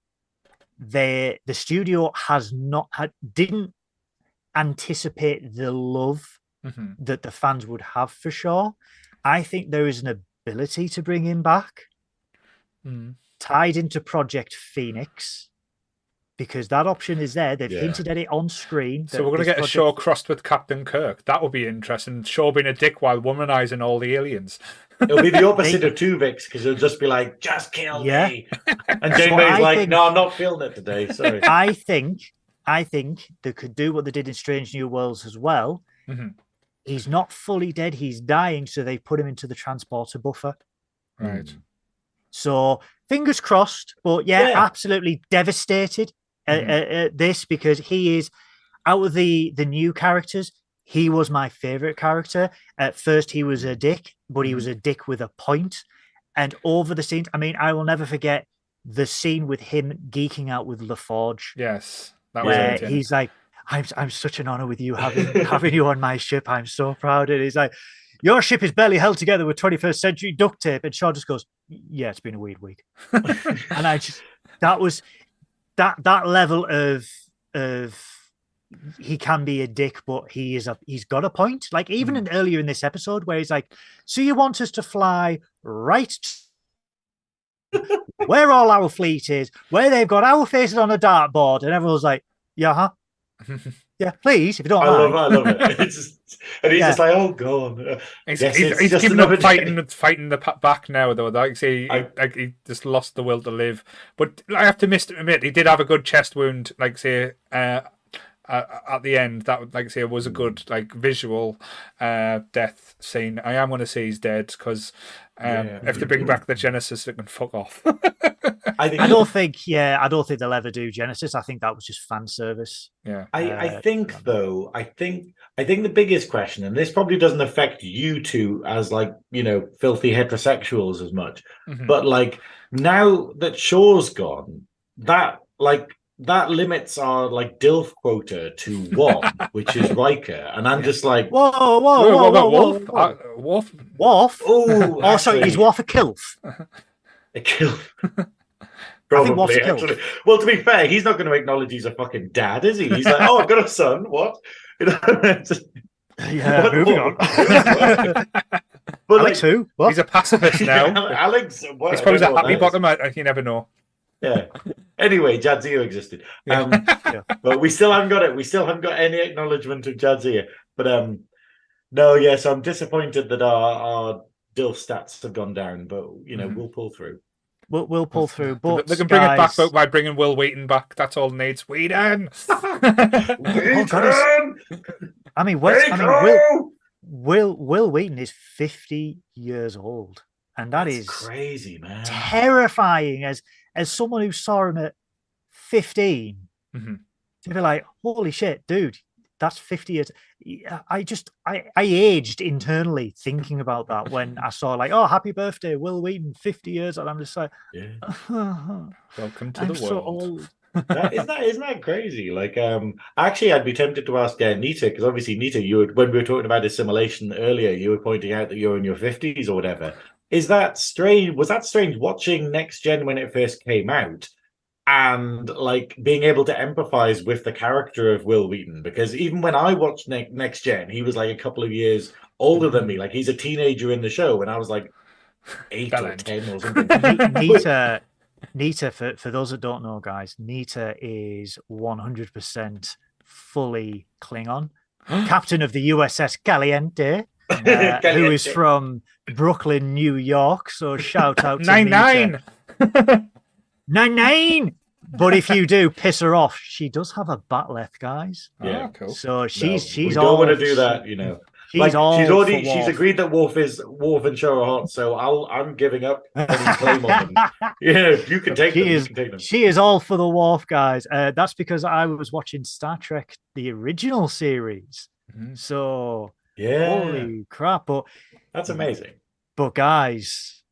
they the studio has not had didn't anticipate the love Mhm. that the fans would have for Shaw. I think there is an ability to bring him back Mhm. tied into Project Phoenix because that option is there. They've Yeah. hinted at it on screen. So we're gonna this get a project- Shaw crossed with Captain Kirk. That would be interesting. Shaw being a dick while womanizing all the aliens. it'll be the [laughs] opposite of Tuvix because it'll just be like, "Just kill Yeah. me," and So Janeway's like, think- "No, I'm not feeling it today. Sorry." [laughs] I think, I think they could do what they did in Strange New Worlds as well. Mhm. He's not fully dead; he's dying, so they put him into the transporter buffer. Right. Mm. So fingers crossed. But yeah, Yeah. absolutely devastated at, Mhm. at- at this because he is out of the the new characters. He was my favorite character. At first, he was a dick, but he mm-hmm. was a dick with a point. And over the scenes, I mean, I will never forget the scene with him geeking out with LaForge, Yes. That was where he's like, "I'm I'm such an honor with you having [laughs] having you on my ship. I'm so proud." And he's like, "Your ship is barely held together with 21st century duct tape." And Shaw just goes, "Yeah, it's been a weird week." [laughs] and I just that was that that level of of he can be a dick, but he is a he's got a point. Like even hmm. in, earlier in this episode, where he's like, "So you want us to fly right [laughs] where all our fleet is, where they've got our faces on a dartboard?" And everyone's like, "Yeah, huh? [laughs] Yeah, please, if you don't I love, it. I love it. [laughs] It's just, and he's Yeah. just like, "Oh God." He's, Yes, he's, he's just giving up fighting, day. fighting the back now, though. Like, say, he, I- like, he just lost the will to live. But I have to admit, he did have a good chest wound. Like, say, uh, uh, at the end, that like I say was a good like visual uh, death scene. I am going to say he's dead because um, Yeah. if they bring back the Genesis, they can fuck off. [laughs] I think I don't think, yeah, I don't think they'll ever do Genesis. I think that was just fan service. yeah, I, I Uh, think though, I think I think the biggest question, and this probably doesn't affect you two as like, you know, filthy heterosexuals as much, Mhm. but like now that Shaw's gone, that like that limits our like DILF quota to [laughs] one, which is Riker. And I'm just like, Whoa, whoa, whoa, Whoa, whoa, whoa, whoa, whoa, whoa, Wolf, whoa. Uh, Wolf, Worf? oh, [laughs] Oh, sorry, is Worf a kilf? a kill. [laughs] I think Worf's Probably, a kill. actually. Well, to be fair, he's not going to acknowledge he's a fucking dad, is he? He's like, oh, I've got a son. What? You know, it's just- Yeah, What- moving what- on. but Alex like, who? What? he's a pacifist now. Alex, what, He's I probably don't a happy bottom. I, you never know. Yeah. Anyway, Jadzia existed. Um, [laughs] Yeah. But we still haven't got it. We still haven't got any acknowledgement of Jadzia. But um, no, yeah. So I'm disappointed that our our DILF stats have gone down. But you know, Mhm. we'll pull through. We'll, we'll pull through. They- But they can bring it back guys- by bringing Wil Wheaton back. That's all it needs. Wheaton. Oh, God, I mean, Wes, I mean, Will, Will Wil Wheaton is 50 years old, and that That's is crazy, man. terrifying. As as someone who saw him at 15, Mhm. to be like, "Holy shit, dude, that's 50 years." I just I I aged internally thinking about that when I saw like, "Oh, happy birthday, Wil Wheaton, 50 years," and I'm just like, Yeah. "I'm [laughs] Welcome to the so world. old." that, isn't that isn't that crazy? Like, um, actually, I'd be tempted to ask uh, Nita because obviously, Nita, you would when we were talking about assimilation earlier, you were pointing out that you're in your fifties or whatever. Is that strange? Was that strange watching Next Gen when it first came out? And like being able to empathize with the character of Wil Wheaton, because even when I watched ne- Next Gen, he was like a couple of years older than me. Like he's a teenager in the show, and I was like eight or Bellend. ten or [laughs] something. Nita, [laughs] Nita, for, for those that don't know, guys, Nita is 100% fully Klingon, [gasps] captain of the USS Caliente, uh, [laughs] who is from Brooklyn, New York. So shout out to Nine Nita. nine. nine nine. But if you do piss her off, she does have a bat'leth, guys. Yeah. Cool. So she's No, she's we don't all want to do that, you know. She's like all she's already for she's agreed that Wolf is Wolf and Shaw are hot, so I'll I'm giving up [laughs] any claim on them. [laughs] Yeah, you can take She them. You is- can take them. She is all for the Wolf, guys. Uh, that's because I was watching Star Trek, the original series. Mhm. So Yeah, holy crap! But that's amazing. but guys,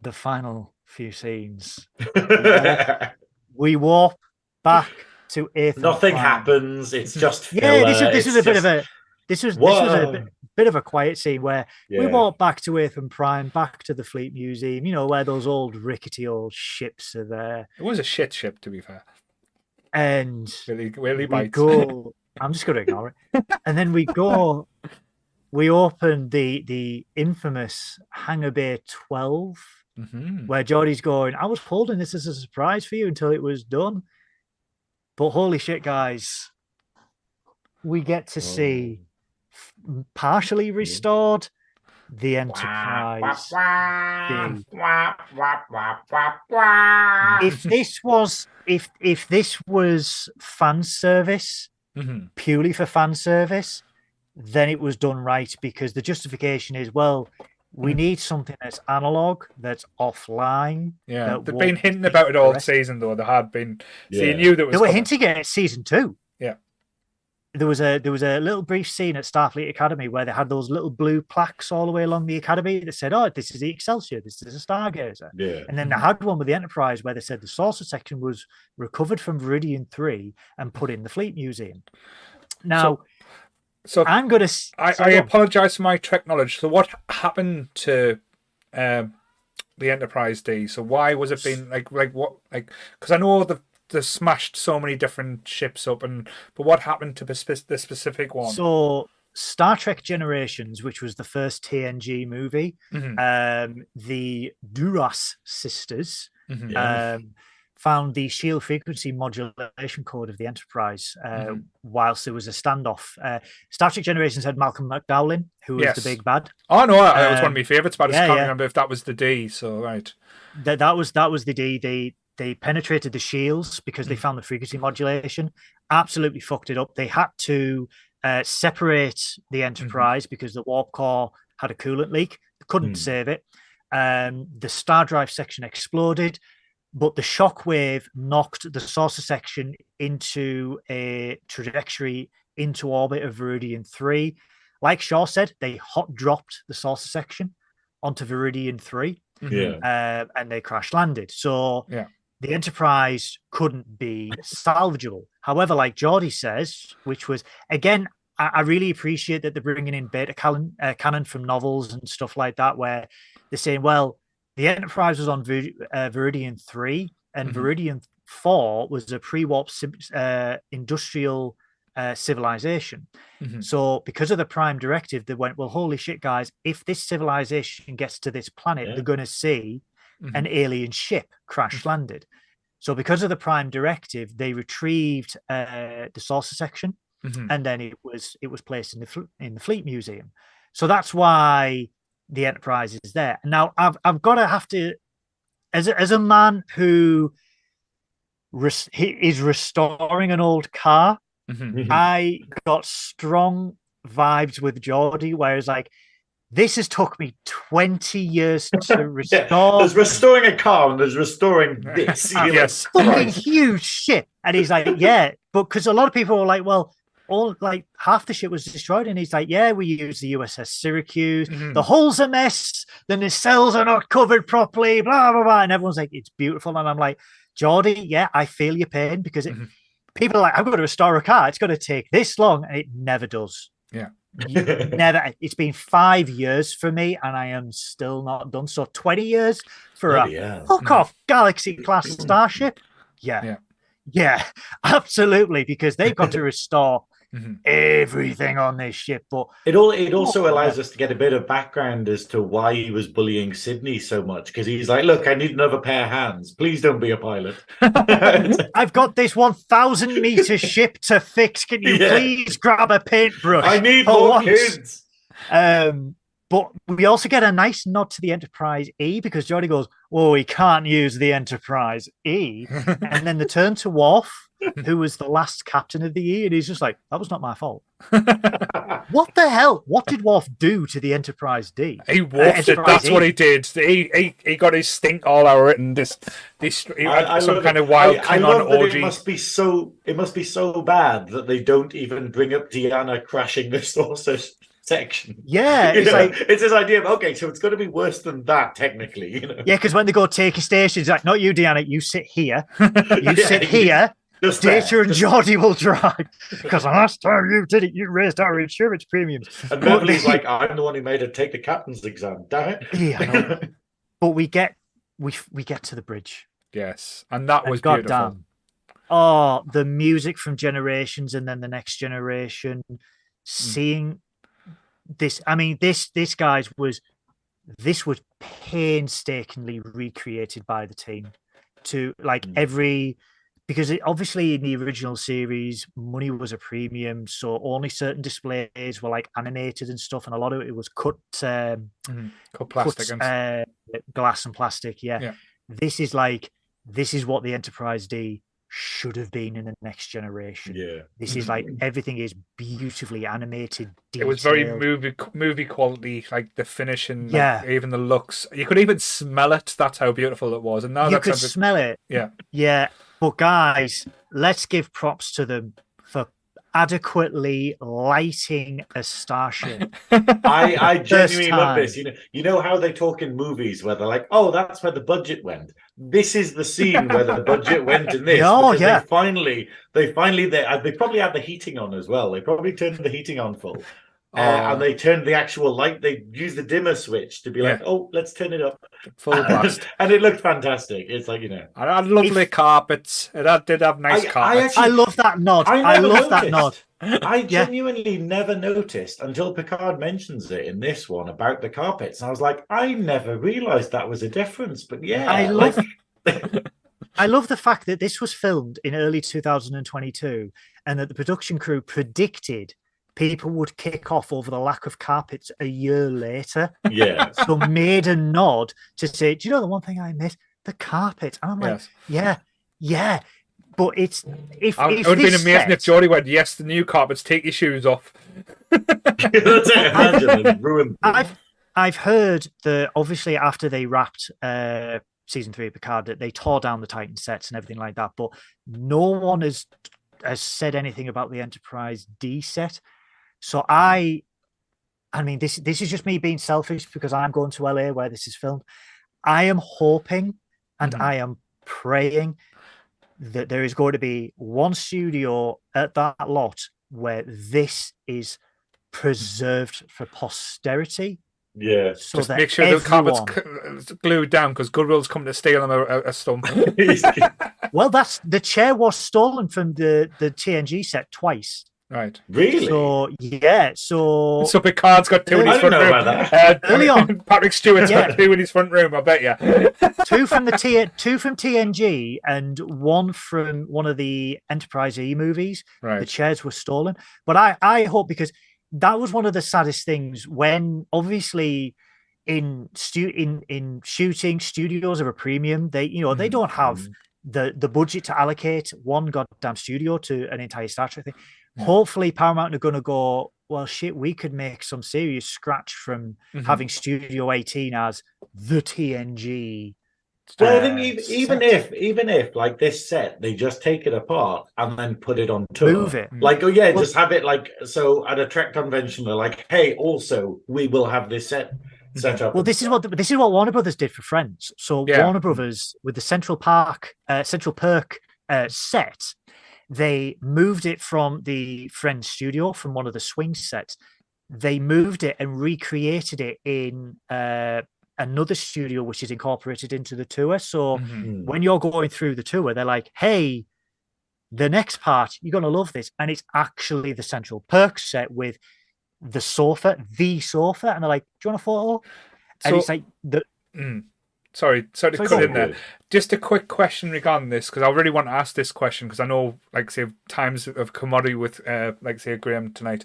the final few scenes, [laughs] we warp back to Earth. Nothing Prime. happens. It's just Yeah, this filler. is this is It's a bit of a this was this was a bit, bit of a quiet scene where we yeah. walk back to Earth and Prime, back to the Fleet Museum. You know where those old rickety old ships are there, It was a shit ship, to be fair. and Really, really we bites. go. [laughs] I'm just going to ignore it. And then we go. We open the the infamous Hangar Bay 12, Mhm. where Geordi's going. I was holding this as a surprise for you until it was done. But holy shit, guys, we get to see Oh. partially restored the Enterprise. If this was if if this was fan service, Mhm. purely for fan service, then it was done right because the justification is well, we Mm. need something that's analog, that's offline. Yeah, that they've been hinting about it all season, though. They had been. So you knew that was. They were coming. hinting at it at season two. There was a there was a little brief scene at Starfleet Academy where they had those little blue plaques all the way along the academy that said, "Oh, this is the Excelsior, this is a Stargazer." Yeah. And then they had one with the Enterprise where they said the saucer section was recovered from Veridian 3 and put in the Fleet Museum. Now, So I'm going to. I, I apologize for my Trek knowledge. So what happened to um, the Enterprise D? So why was it being like like what like? Because I know the they smashed so many different ships up, and but what happened to the, specific one? So, Star Trek Generations, which was the first TNG movie, Mhm, um, the Duras sisters mhm. Yeah. um, found the shield frequency modulation code of the Enterprise uh, Mhm. whilst there was a standoff. Uh, Star Trek Generations had Malcolm McDowell, who was Yes. the big bad. Oh no, that was one um, of my favorites, but I just yeah, can't yeah. remember if that was the D. So right, That that was that was the D. The they penetrated the shields because Mm. they found the frequency modulation. Absolutely fucked it up. They had to uh, separate the Mm-hmm. Enterprise because the warp core had a coolant leak. They couldn't Hmm. save it. Um, the star drive section exploded, but the shockwave knocked the saucer section into a trajectory into orbit of Veridian 3. Like Shaw said, they hot dropped the saucer section onto Veridian 3 Yeah. uh, and they crash landed. So Yeah. The Enterprise couldn't be salvageable. However, like Geordi says, which was again, I, I really appreciate that they're bringing in beta canon, uh, canon from novels and stuff like that, where they're saying, well, the Enterprise was on Vir- uh, Veridian 3 and Mhm. Veridian 4 was a pre warp uh, industrial uh, civilization. Mhm. So, because of the Prime Directive, they went, well, holy shit, guys, if this civilization gets to this planet, Yeah. they're going to see Mhm. an alien ship crash landed. So, because of the Prime Directive, they retrieved uh, the saucer section, Mhm. and then it was it was placed in the fl- in the Fleet Museum. So that's why the Enterprise is there. Now, I've I've got to have to, as a, as a man who res- he is restoring an old car, Mhm. [laughs] I got strong vibes with Geordi, whereas like this has took me 20 years to [laughs] restore There's restoring a car and there's restoring this. [laughs] You're like, yes. fucking huge shit. And he's like, Yeah, but because a lot of people were like, Well, all like half the shit was destroyed, and he's like, Yeah, we use the USS Syracuse. Mhm. The hull's a mess, Then the nacelles are not covered properly, blah blah blah. And everyone's like, It's beautiful. And I'm like, Geordi, yeah, I feel your pain because it, Mhm. people are like, I've got to restore a car. It's going to take this long. And it never does. Yeah. You never. It's been five years for me, and I am still not done. So 20 years for a Bloody hell. fuck off Galaxy class starship. Yeah. Yeah. Yeah, [laughs] absolutely. Because they've got to [laughs] restore Mhm. everything on this ship. But It all it also Oh, allows us to get a bit of background as to why he was bullying Sidney so much because he's like, look, I need another pair of hands. Please don't be a pilot. [laughs] [laughs] I've got this 1,000 meter [laughs] ship to fix. Can you Yeah. please grab a paintbrush? I need more once? kids. Um, but we also get a nice nod to the Enterprise E because Geordi goes, "Oh, we can't use the Enterprise E," [laughs] and then they turn to Worf, who was the last captain of the E, and he's just like, "That was not my fault." [laughs] What the hell? What did Worf do to the Enterprise D? He uh, wolfed it. Enterprise That's what E. he did. He, he he got his stink all over it and this this he had I, I some kind it. of wild I, I Klingon love that orgy. it must be so it must be so bad that they don't even bring up Deanna crashing the [laughs] saucer section. Yeah, [laughs] it's know, like it's this idea of okay, so it's going to be worse than that technically. You know, yeah, because when they go take a station, it's like, "Not you, Deanna. You sit here. [laughs] You Yeah, sit here. just there. Data and Geordie will drive." [laughs] Because the last time you did it, you raised our insurance premiums. And Beverly's like, I'm the one who made her take the captain's exam. Damn it! Yeah, I know. it. but we get we we get to the bridge. yes, and that And was beautiful. goddamn. Oh, the music from Generations and then the next generation. Mm. Seeing this, I mean, this this guys was this was painstakingly recreated by the team to like Mm. every because it, obviously in the original series money was a premium so only certain displays were like animated and stuff and a lot of it was cut um Mhm. Cut plastic cut, and uh, glass and plastic. Yeah. Yeah. This is like this is what the Enterprise D should have been in the next generation. yeah. This is like mm-hmm. everything is beautifully animated. it was very movie movie quality, like the finishing, like, Yeah. even the looks. You could even smell it. That's how beautiful it was. And now you could sounds smell it. Yeah. Yeah. But guys, let's give props to them adequately lighting a starship. [laughs] I, I genuinely love this. You know, you know how they talk in movies where they're like, "Oh, that's where the budget went." This is the scene where the budget went in [laughs] this. Oh, yeah. They finally, they finally, they uh, they probably had the heating on as well. They probably turned the heating on full, uh, Oh. and they turned the actual light. They used the dimmer switch to be like, "Oh, let's turn it up," full [laughs] blast. and it looked fantastic. It's like you know, And it had lovely carpets. It had, did have nice I- I carpets. I love that nod. I I, never love that nod. [laughs] I Yeah. genuinely never noticed until Picard mentions it in this one about the carpets. And I was like, I never realized that was a difference. But yeah, I like- love [laughs] I love the fact that this was filmed in early 2022 and that the production crew predicted people would kick off over the lack of carpets a year later. yeah, So made a nod to say, Do you know the one thing I miss? the carpet. And I'm like, Yes. yeah, yeah. But it's if, I- if it would have been this amazing if set- Geordi went, "Yes, the new carpets. Take your shoes off." That's it. Imagine it ruined. I've I've heard that obviously after they wrapped uh season three of Picard that they tore down the Titan sets and everything like that, but no one has has said anything about the Enterprise D set. So I I mean this this is just me being selfish because I'm going to LA where this is filmed. I am hoping and Mhm. I am praying that there is going to be one studio at that lot where this is preserved for posterity. Yeah. So Just that make sure the everyone, carpets glued down because Goodwill's coming to steal them a, a, a stump. [laughs] well, that's the chair was stolen from the the TNG set twice. Right. really? So yeah, so So Picard's got two in his didn't front know room. about Uh, [laughs] Early on. [laughs] Patrick Stewart's Yeah. got two in his front room. I bet you. [laughs] two from the T two from TNG and one from one of the Enterprise E movies. Right. The chairs were stolen. But I, I hope because that was one of the saddest things when obviously in stu- in in shooting studios are a premium. They you know they Mhm. don't have the the budget to allocate one goddamn studio to an entire Star Trek thing. Yeah. Hopefully Paramount are going to go. Well, shit, we could make some serious scratch from Mhm. having Studio 18 as the TNG. Well, I uh, think even, even if even if like this set, they just take it apart and then put it on tour. Move it. Like, oh yeah, Well- just have it like so at a Trek convention. They're like, hey, also we will have this set set up. Well, this is what this is what Warner Brothers did for Friends. So Yeah. Warner Brothers with the Central Park, uh, Central Perk uh, set, they moved it from the Friends studio from one of the swing sets. They moved it and recreated it in uh, another studio, which is incorporated into the tour. So Mhm. Hmm. when you're going through the tour, they're like, "Hey, the next part, you're gonna love this," and it's actually the Central Perk set with the sofa, the sofa, and they're like, "Do you want a photo?" And So, it's like the mm, sorry, sorry to Sorry, cut in on. there. Just a quick question regarding this because I really want to ask this question because I know, like, say, times of commodity with, uh, like, say, Graeme tonight.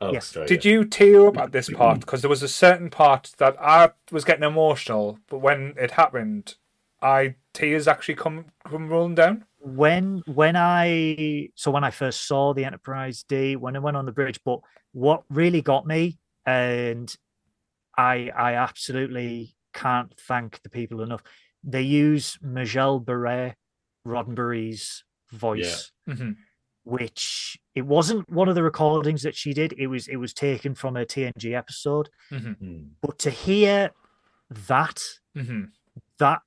Oh, Yes. sorry, Did you tear up at this part? Because there was a certain part that I was getting emotional, but when it happened, I tears actually come come rolling down. when when I so when I first saw the Enterprise D when I went on the bridge, but what really got me, and I I absolutely can't thank the people enough. They use Majel Barrett Roddenberry's voice, hmm which it wasn't one of the recordings that she did. It was it was taken from a TNG episode. hmm Hmm. But to hear that hmm that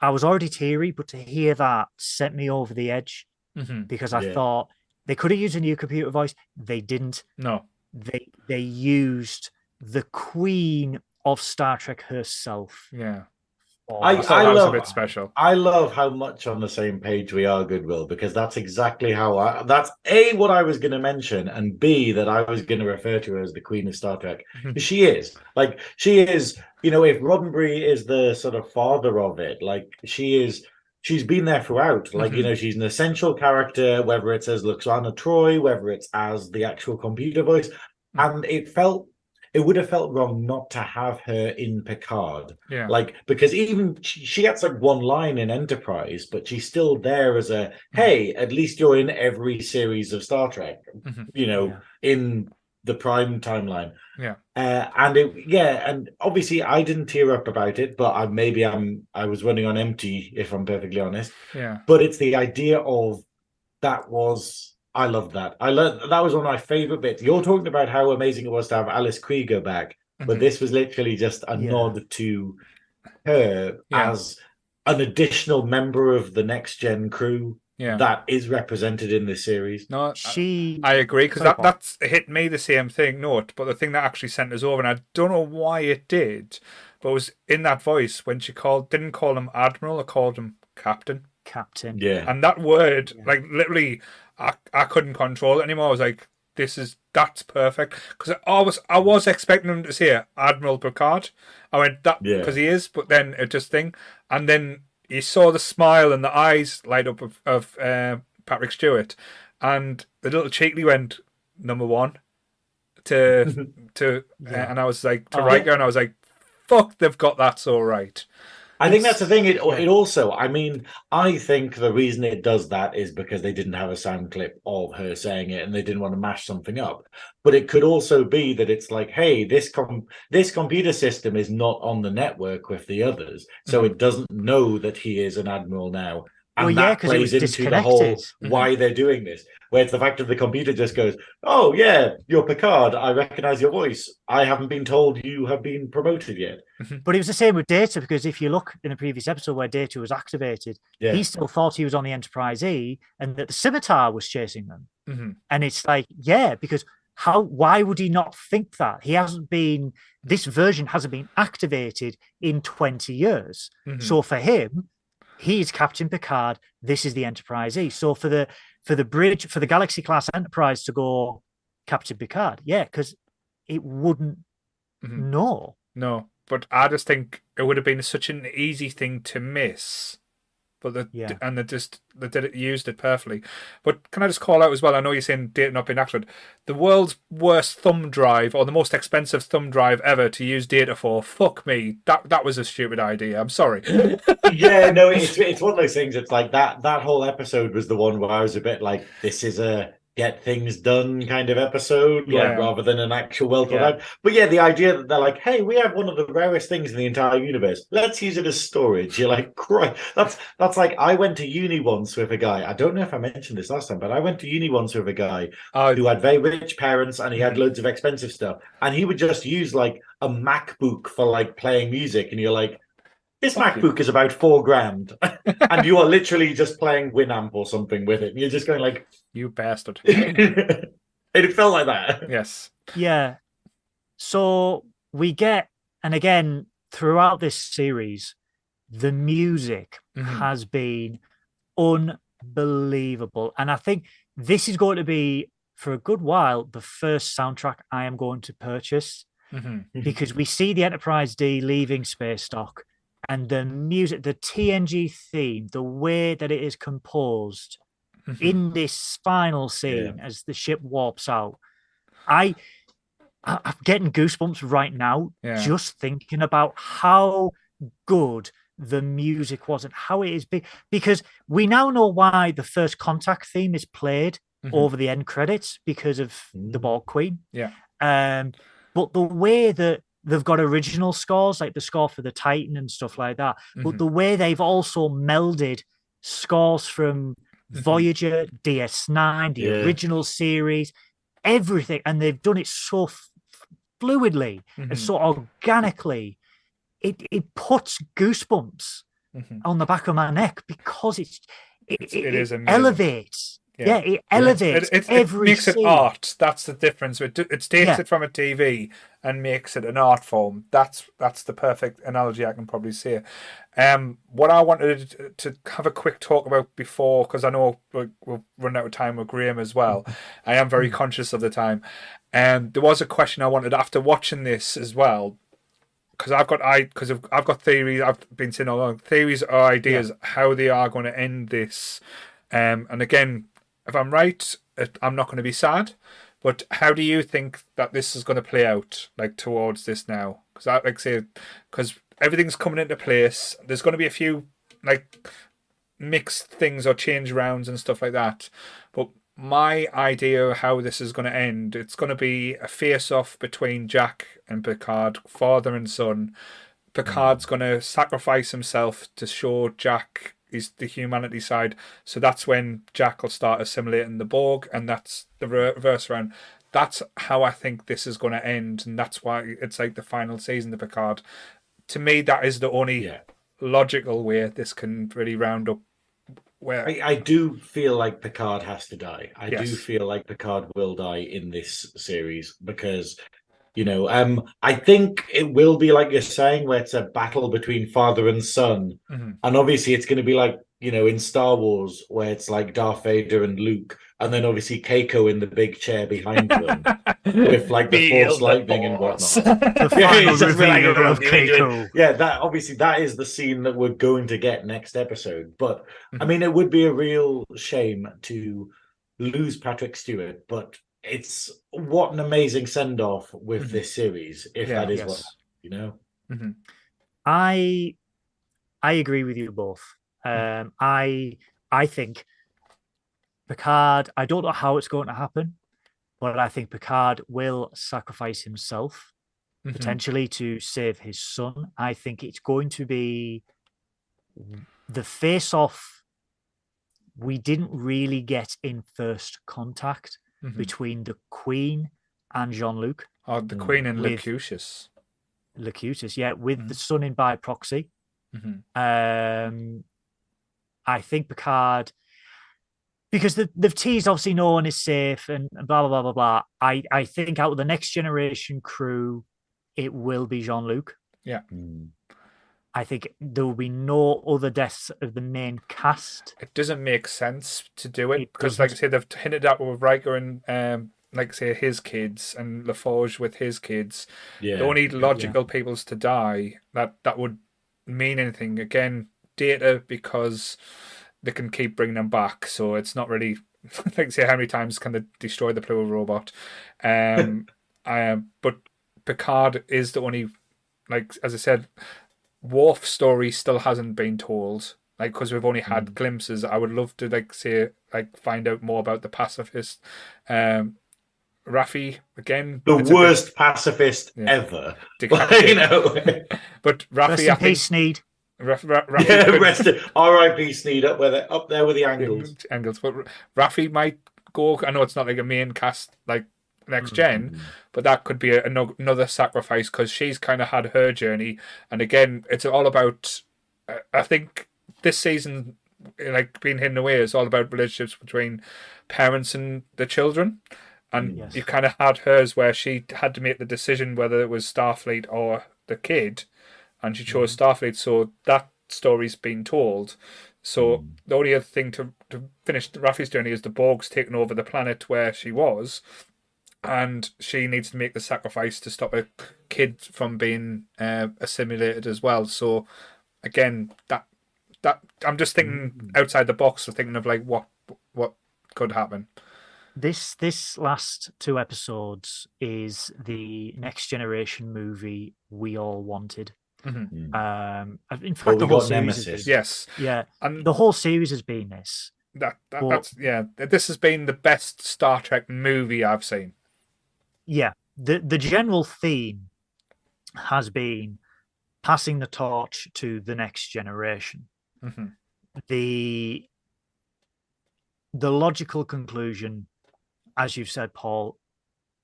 I was already teary, but to hear that sent me over the edge hmm because I Yeah. thought they could have used a new computer voice. They didn't. No. They they used the queen of Star Trek herself. Yeah. for I- I that. thought was love- a bit special. I love how much on the same page we are, Goodwill, because that's exactly how I. That's a what I was going to mention, and b that I was going to refer to her as the Queen of Star Trek. [laughs] She is like she is. You know, if Roddenberry is the sort of father of it, like she is. She's been there throughout. Like you Mhm. know, she's an essential character, whether it's as Lwaxana Troi, whether it's as the actual computer voice, and it felt. It would have felt wrong not to have her in Picard Yeah. like because even she, she gets like one line in enterprise but she's still there as a hey at least you're in every series of star trek Mhm. you know Yeah. in the prime timeline Yeah. uh, and it yeah and obviously i didn't tear up about it but i maybe i'm i was running on empty if i'm perfectly honest yeah. but it's the idea of that was i loved that i learned that was one of my favorite bits you're talking about how amazing it was to have Alice Krige back but Mhm. this was literally just a Yeah. nod to her Yeah. as an additional member of the next gen crew yeah. that is represented in this series. no, She I agree because that that's hit me the same thing. Note, but the thing that actually sent us over, and I don't know why it did, but it was in that voice when she called didn't call him admiral, or called him captain, captain. Yeah. and that word, Yeah. like literally, I I couldn't control it anymore. I was like, this is that's perfect because I was I was expecting him to say Admiral Picard. I went that Yeah. because he is, but then it just thing, and then you saw the smile and the eyes light up of, of uh, Patrick Stewart, and the little cheekly went number one to [laughs] to, Yeah. and I was like to Oh. Riker, and I was like, fuck, they've got that so right. I think that's the thing. It yeah. it also, I mean, I think the reason it does that is because they didn't have a sound clip of her saying it, and they didn't want to mash something up. But it could also be that it's like, hey, this com- this computer system is not on the network with the others, so Mhm. it doesn't know that he is an admiral now. And Well, yeah, that 'cause it plays was into the whole disconnected. why they're doing this. Where it's the fact that the computer just goes, "Oh yeah, you're Picard. I recognize your voice. I haven't been told you have been promoted yet." But it was the same with Data because if you look in the previous episode where Data was activated, Yeah, he still thought he was on the Enterprise E and that the scimitar was chasing them. Mhm. And it's like, yeah, because how why would he not think that? He hasn't been this version hasn't been activated in 20 years. Mhm. So for him, he's Captain Picard. This is the Enterprise E. So for the for the bridge for the Galaxy class Enterprise to go Captain Picard, yeah, because it wouldn't Mhm. know. No, but I just think it would have been such an easy thing to miss. But the Yeah. and they just they did it used it perfectly. But can I just call out as well? I know you're saying data not being accurate. The world's worst thumb drive or the most expensive thumb drive ever to use data for. Fuck me, that that was a stupid idea. I'm sorry. [laughs] yeah, no, it's it's one of those things. It's like that that whole episode was the one where I was a bit like, this is a get things done kind of episode, Yeah. like rather than an actual well thought Yeah. out. But yeah, the idea that they're like, hey, we have one of the rarest things in the entire universe. Let's use it as storage. You're like, Christ. That's that's like I went to uni once with a guy. I don't know if I mentioned this last time, but I went to uni once with a guy Uh, who had very rich parents and he had loads of expensive stuff. And he would just use like a MacBook for like playing music. And you're like, this Fuck you. MacBook is about four grand. [laughs] and you are literally just playing Winamp or something with it. You're just going like, you bastard. [laughs] it felt like that. yes. Yeah. So we get, and again, throughout this series, the music Mhm. has been unbelievable. And I think this is going to be, for a good while, the first soundtrack I am going to purchase Mhm. because we see the Enterprise D leaving spacedock and the music, the TNG theme, the way that it is composed Mhm. in this final scene as the ship warps out. I, I'm getting goosebumps right now Yeah. just thinking about how good the music was and how it is big because we now know why the first contact theme is played Mhm. over the end credits because of the Mm. Borg Queen. Yeah. Um, but the way that they've got original scores, like the score for the Titan and stuff like that, but Mhm. the way they've also melded scores from Mhm. Voyager, DS9, the Yeah. original series, everything, and they've done it so f- fluidly and Mhm. so organically. It it puts goosebumps Mhm. on the back of my neck because it's it, It's- it, it elevates. Yeah, it elevates It, it, it makes it art. That's the difference. It, it takes Yeah. it from a TV and makes it an art form. That's that's the perfect analogy I can probably say. Um, what I wanted to, to have a quick talk about before, because I know we're, we'll run out of time with Graeme as well. I am very conscious of the time. Um, there was a question I wanted after watching this as well. Because I've got I because I've, I've got theories. I've been saying all along theories or ideas how they are going to end this. Um, and again, if I'm right, I'm not going to be sad. But how do you think that this is going to play out, like towards this now? Because I like say, because everything's coming into place. There's going to be a few like mixed things or change rounds and stuff like that. But my idea of how this is going to end, it's going to be a face-off between Jack and Picard, father and son. Picard's mm. going to sacrifice himself to show Jack is the humanity side. So that's when Jack will start assimilating the Borg, and that's the reverse round. That's how I think this is going to end, and that's why it's like the final season of Picard. To me, that is the only Yeah. logical way this can really round up. Where I, I do feel like Picard has to die. I do feel like Picard will die in this series because, you know, um, I think it will be like you're saying, where it's a battle between father and son, Mhm. and obviously it's going to be like you know in Star Wars where it's like Darth Vader and Luke, and then obviously Keiko in the big chair behind them [laughs] with like the Feel Force the lightning and whatnot. [laughs] The Yeah, final it's just like, of Keiko. yeah that obviously that is the scene that we're going to get next episode but i Mhm. mean it would be a real shame to lose patrick stewart but it's what an amazing send-off with Mhm. this series if Yeah. that is what you know Mhm. I I agree with you both. Um, I I think Picard. I don't know how it's going to happen, but I think Picard will sacrifice himself Mhm. potentially to save his son. I think it's going to be the face off we didn't really get in first contact Mhm. between the Queen and Jean Luc Oh, the Mm. Queen and With- Locutus. Locutus, yeah, with Mhm. the son in by proxy. Mhm. Um, I think Picard, because the, they've teased obviously no one is safe and, and blah blah blah blah blah. I I think out of the next generation crew, it will be Jean Luc. Mm. I think there will be no other deaths of the main cast. It doesn't make sense to do it It because, like I doesn't. say, they've hinted at with Riker and, um, like I say, his kids and LaForge with his kids. Yeah. The only logical peoples to die that that would mean anything again, Data because they can keep bringing them back. So it's not really [laughs] like I say how many times can they destroy the plural robot. Um, um, [laughs] but Picard is the only like as I said, Worf's story still hasn't been told. Like because we've only had glimpses. I would love to like say like find out more about the pacifist. Um, Raffi again. The it's a bit worst pacifist Yeah. ever. decapitated. [laughs] you know. [laughs] But Rest Raffi, in I think peace, Sneed. Raf, Ra- Raffi yeah, rest of R.I.P. Sneed up with it, up there with the angles. angles. But Raffi might go. I know it's not like a main cast like next mm-hmm. gen, but that could be a, another sacrifice because she's kind of had her journey. And again, it's all about. uh, I think this season, like being hidden away, is all about relationships between parents and the children. And mm, Yes. you kind of had hers where she had to make the decision whether it was Starfleet or the kid, and she chose mm-hmm. Starfleet. So that story's been told. So mm. the only other thing to, to finish Raffi's journey is the Borg's taken over the planet where she was, and she needs to make the sacrifice to stop a kid from being uh, assimilated as well. So again, that that I'm just thinking outside the box, of thinking of like what what could happen. This this last two episodes is the next generation movie we all wanted. Mm. Um, in fact, Well, the whole series Nemesis. been, Yes, yeah, and the whole series has been this. that, that Well- that's yeah. This has been the best Star Trek movie I've seen. Yeah, the the general theme has been passing the torch to the next generation. hmm the the logical conclusion, as you've said, Paul,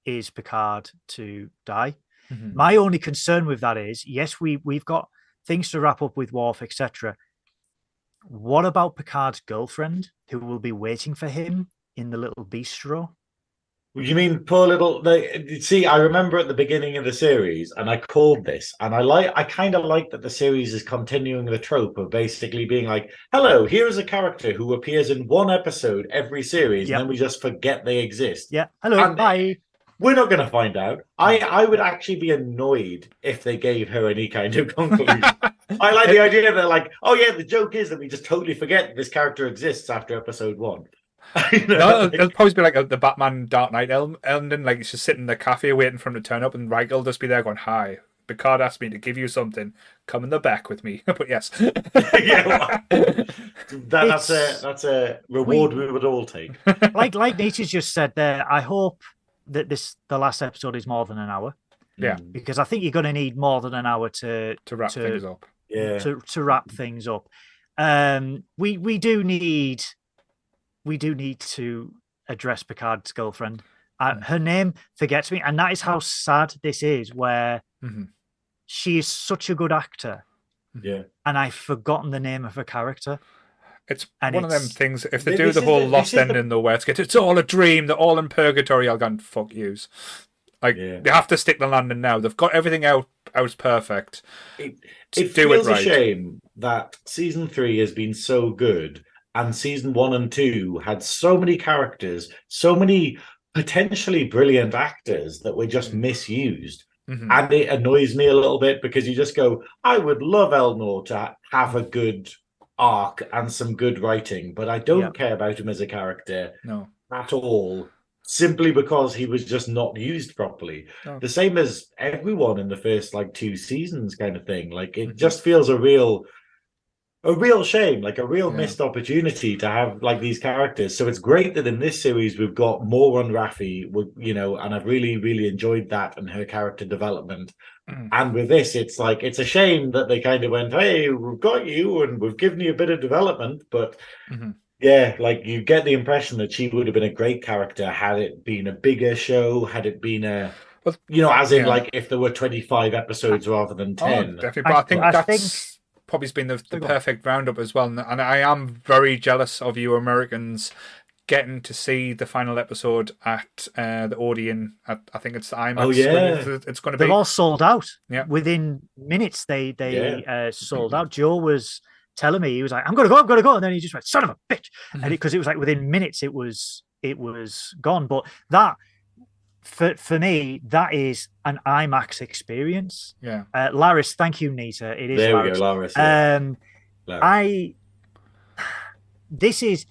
is Picard to die. Mhm. My only concern with that is, yes, we we've got things to wrap up with Worf, etc. What about Picard's girlfriend, who will be waiting for him in the little bistro? You mean poor little? They, see, I remember at the beginning of the series, and I called this, and I like, I kind of like that the series is continuing the trope of basically being like, "Hello, here is a character who appears in one episode every series, Yep. and then we just forget they exist." Yeah, hello, And- bye. We're not going to find out. I, I would actually be annoyed if they gave her any kind of [laughs] conclusion. I like the idea that, like, oh yeah, the joke is that we just totally forget this character exists after episode one. [laughs] You know, No, like- it'll, it'll probably be like a, the Batman Dark Knight el- ending, like he's just sitting in the cafe waiting for him to turn up, and Riker will just be there going, "Hi, Picard asked me to give you something. Come in the back with me." [laughs] but yes, [laughs] yeah, that, that's a that's a reward we- we would all take. like like Nature's just said there. I hope that this the last episode is more than an hour Yeah. Mm, because I think you're going to need more than an hour to to wrap To- things up. yeah. to to wrap things up. Um, we we do need we do need to address Picard's girlfriend. Uh, Mm. her name forgets me, and that is how sad this is. Where hmm she is such a good actor, yeah. and I've forgotten the name of her character. It's And one of them things. If they do the whole the- lost this is the- ending, though, where it's get it's all a dream, they're all in purgatory, I'll go and fuck yous. Like Yeah. they have to stick the landing now. They've got everything out out perfect. It, To it do it feels a shame that season three has been so good, and season one and two had so many characters, so many potentially brilliant actors that were just Mm. misused. Mhm. And it annoys me a little bit because you just go, I would love Elnor to have a good arc and some good writing, but I don't Yeah. care about him as a character No, at all, simply because he was just not used properly. No. The same as everyone in the first like two seasons, kind of thing. Like it Mhm. just feels a real a real shame, like a real Yeah. missed opportunity to have like these characters. So it's great that in this series we've got more on Raffi, with- you know, and I've really, really enjoyed that and her character development. Mm. And with this, it's like it's a shame that they kind of went, "Hey, we've got you and we've given you a bit of development," but Mhm. yeah, like you get the impression that she would have been a great character had it been a bigger show, had it been a Well, you know, as in yeah. like if there were twenty five episodes rather than Oh, ten. definitely. But I- I, think I that's think- probably has been the, the perfect roundup as well. And, and I am very jealous of you Americans getting to see the final episode at uh, the Odeon. At, I think it's the IMAX. Oh, yeah. It's, it's going to be. They've all sold out. Yeah. Within minutes, they they uh, sold out. Joe was telling me he was like, "I'm gonna go, I'm gonna go," and then he just went, "Son of a bitch," and because it was like within minutes, it was it was gone. But that for for me, that is an IMAX experience. yeah. Uh, Laris, thank you, Nita. It is there we go, Laris. yeah. Um, Laris. I this is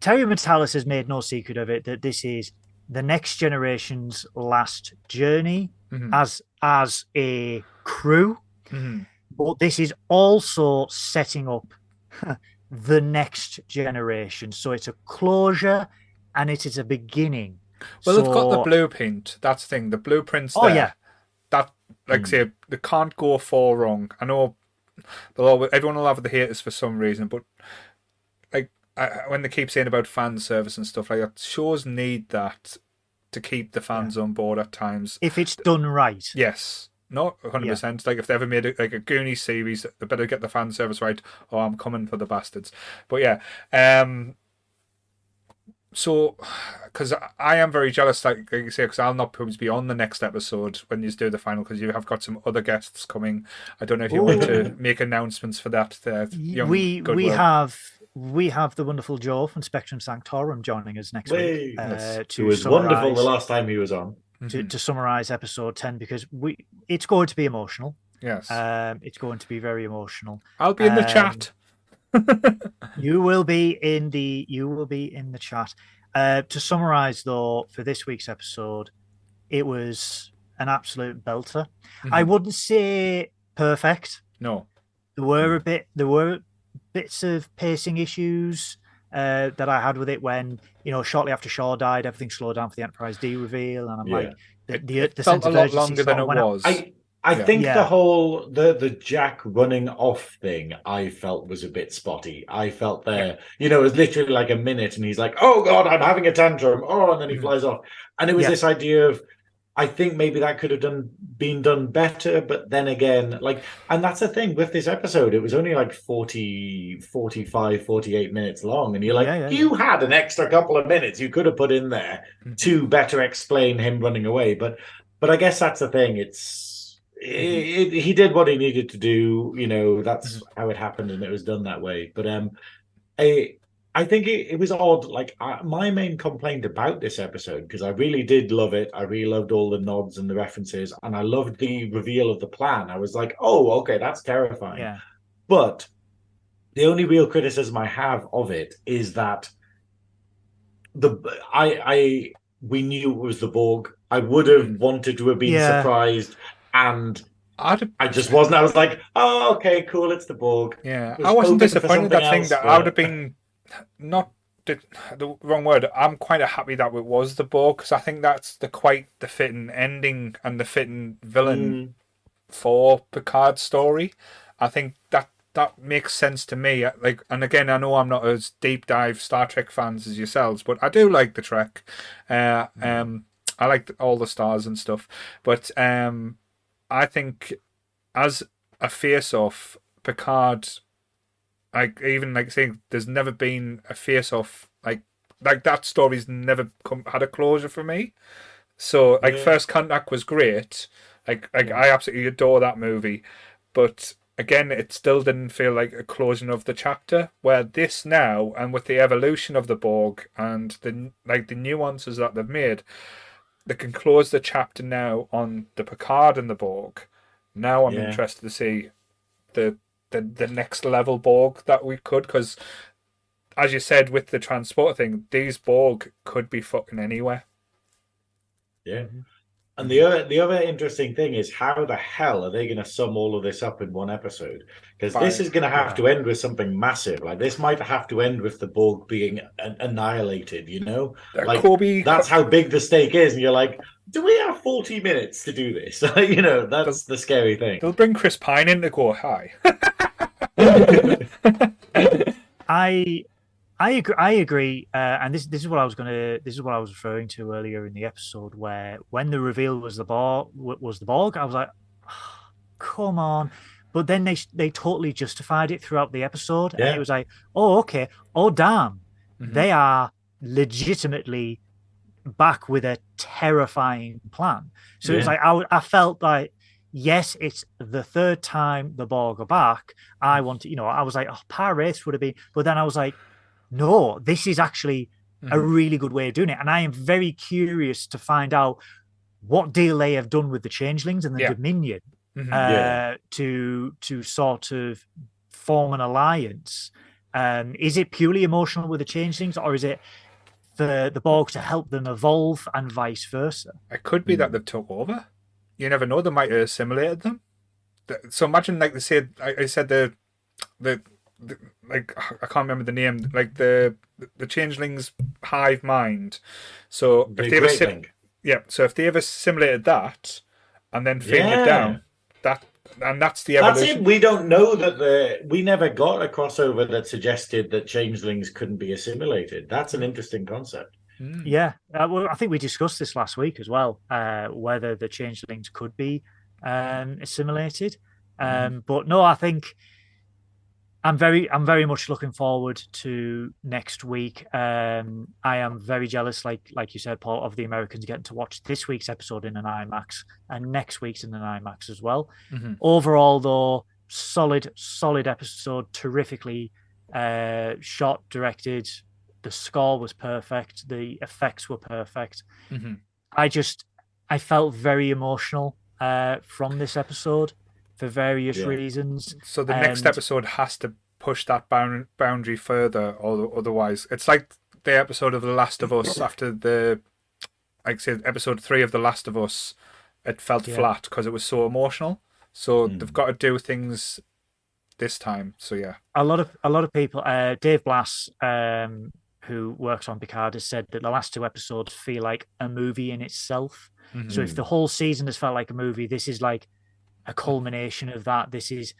Terry Matalas has made no secret of it that this is the next generation's last journey Mhm. as as a crew, Mhm. but this is also setting up [laughs] the next generation. So it's a closure and it is a beginning. Well, they've got the blueprint. That's the thing. The blueprint's Oh, there. yeah. That, like I say, they can't go far wrong. I know they'll always, everyone will have the haters for some reason, but like I, when they keep saying about fan service and stuff like that, shows need that to keep the fans on board at times. if it's done right. Yes. Not 100%. Like, if they ever made a, like a Goonies series, they better get the fan service right, or I'm coming for the bastards. But yeah. Um, so, because I am very jealous, like, like you say, because I'll not probably be on the next episode when you do the final, because you have got some other guests coming. I don't know if you want to make announcements for that. Uh, young we we Goodwill. have we have the wonderful Joe from Spectrum Sanctorum joining us next Way. week uh, Yes. it was wonderful the last time he was on. to, Mhm. to summarize episode 10 because we it's going to be emotional Yes. um it's going to be very emotional I'll be in the um, chat. [laughs] you will be in the you will be in the chat uh to summarize though for this week's episode it was an absolute belter i Mhm. wouldn't say perfect No. there were a bit there were bits of pacing issues uh, that I had with it when you know shortly after Shaw died, everything slowed down for the Enterprise D reveal, and I'm Yeah. like the It- the, it the felt sense a of lot longer than it was. I I Yeah. think Yeah. the whole the the Jack running off thing I felt was a bit spotty. I felt there, you know, it was literally like a minute, and he's like, "Oh God, I'm having a tantrum," oh, and then he Mhm. flies off, and it was Yeah. this idea of. I think maybe that could have done been done better, but then again, like, and that's the thing with this episode, it was only like 40, 45, 48 minutes long. And you're like, Yeah, yeah, you had an extra couple of minutes you could have put in there Mhm. to better explain him running away. But, but I guess that's the thing. It's, it, he did what he needed to do. You know, that's how it happened and it was done that way. But, um, I, I think it, it was odd. Like I, my main complaint about this episode, because I really did love it. I really loved all the nods and the references, and I loved the reveal of the plan. I was like, "Oh, okay, that's terrifying." Yeah, But the only real criticism I have of it is that the I I we knew it was the Borg. I would have wanted to have been Yeah. surprised, and I'd, I just wasn't. I was like, "Oh, okay, cool, it's the Borg." Yeah, was I wasn't disappointed. That thing else, that I would have been not the, the wrong word. I'm quite happy that it was the Borg because I think that's the quite the fitting ending and the fitting villain Mm, for Picard's story. I think that that makes sense to me. Like, and again, I know I'm not as deep dive Star Trek fans as yourselves, but I do like the Trek. Uh, um, I like all the stars and stuff, but um, I think as a face-off, Picard, like even like saying, there's never been a face-off like like that story's never come had a closure for me. So like Yeah. First Contact was great. Like like I absolutely adore that movie, but again, it still didn't feel like a closing of the chapter. Where this now, and with the evolution of the Borg and the like the nuances that they've made, they can close the chapter now on the Picard and the Borg. Now I'm Yeah. interested to see the the the next level Borg that we could because. As you said with the transport thing, these Borg could be fucking anywhere. yeah. And the other the other interesting thing is how the hell are they going to sum all of this up in one episode? Because this is going to have Yeah. to end with something massive. Like this might have to end with the Borg being an- annihilated. You know, Uh, Like, Kobe, that's how big the stake is, and you're like, do we have forty minutes to do this? [laughs] you know, that's the scary thing. they'll bring Chris Pine in to go hi. [laughs] [laughs] I I agree. I agree. Uh, and this this is what I was gonna. This is what I was referring to earlier in the episode, where when the reveal was the ball was the Borg, I was like, "Ah, come on. But then they they totally justified it throughout the episode, and Yeah. it was like, oh okay, oh damn, Mhm. they are legitimately back with a terrifying plan. So it's Yeah. like I felt like yes, it's the third time the Borg are back. I wanted, you know, I was like, oh, Pah-wraiths would have been, but then I was like, no, this is actually a Mhm. really good way of doing it, and I am very curious to find out what deal they have done with the Changelings and the Yeah. Dominion Mhm. uh, Yeah. to to sort of form an alliance. Um, is it purely emotional with the changelings, or is it for the Borg to help them evolve and vice versa? It could be Hmm. that they've took over. You never know. They might have assimilated them. So imagine, like they said, I, I said the, the, the, like I can't remember the name, like the the changelings hive mind. So The if they ever great sim- yeah, so if they ever assimilated that and then faded Yeah. it down, that and that's the That's evolution. it. We don't know that the we never got a crossover that suggested that changelings couldn't be assimilated. That's an interesting concept. Mm. Yeah, uh, well, I think we discussed this last week as well, uh, whether the changelings could be um, assimilated. Um, But no, I think I'm very, I'm very much looking forward to next week. Um, I am very jealous, like like you said, Paul, of the Americans getting to watch this week's episode in an IMAX and next week's in an IMAX as well. Mhm. Overall, though, solid, solid episode, terrifically uh, shot, directed. The score was perfect. The effects were perfect. Mhm. I just, I felt very emotional uh, from this episode for various Yeah. reasons. So the next episode has to push that bound, boundary further, or otherwise, it's like the episode of The Last of Us after the, like I said, episode three of The Last of Us. It felt Yeah. flat because it was so emotional. So Mm. they've got to do things this time. So yeah, a lot of a lot of people uh dave blass um who works on picard has said that the last two episodes feel like a movie in itself Mhm. so if the whole season has felt like a movie this is like a culmination of that this is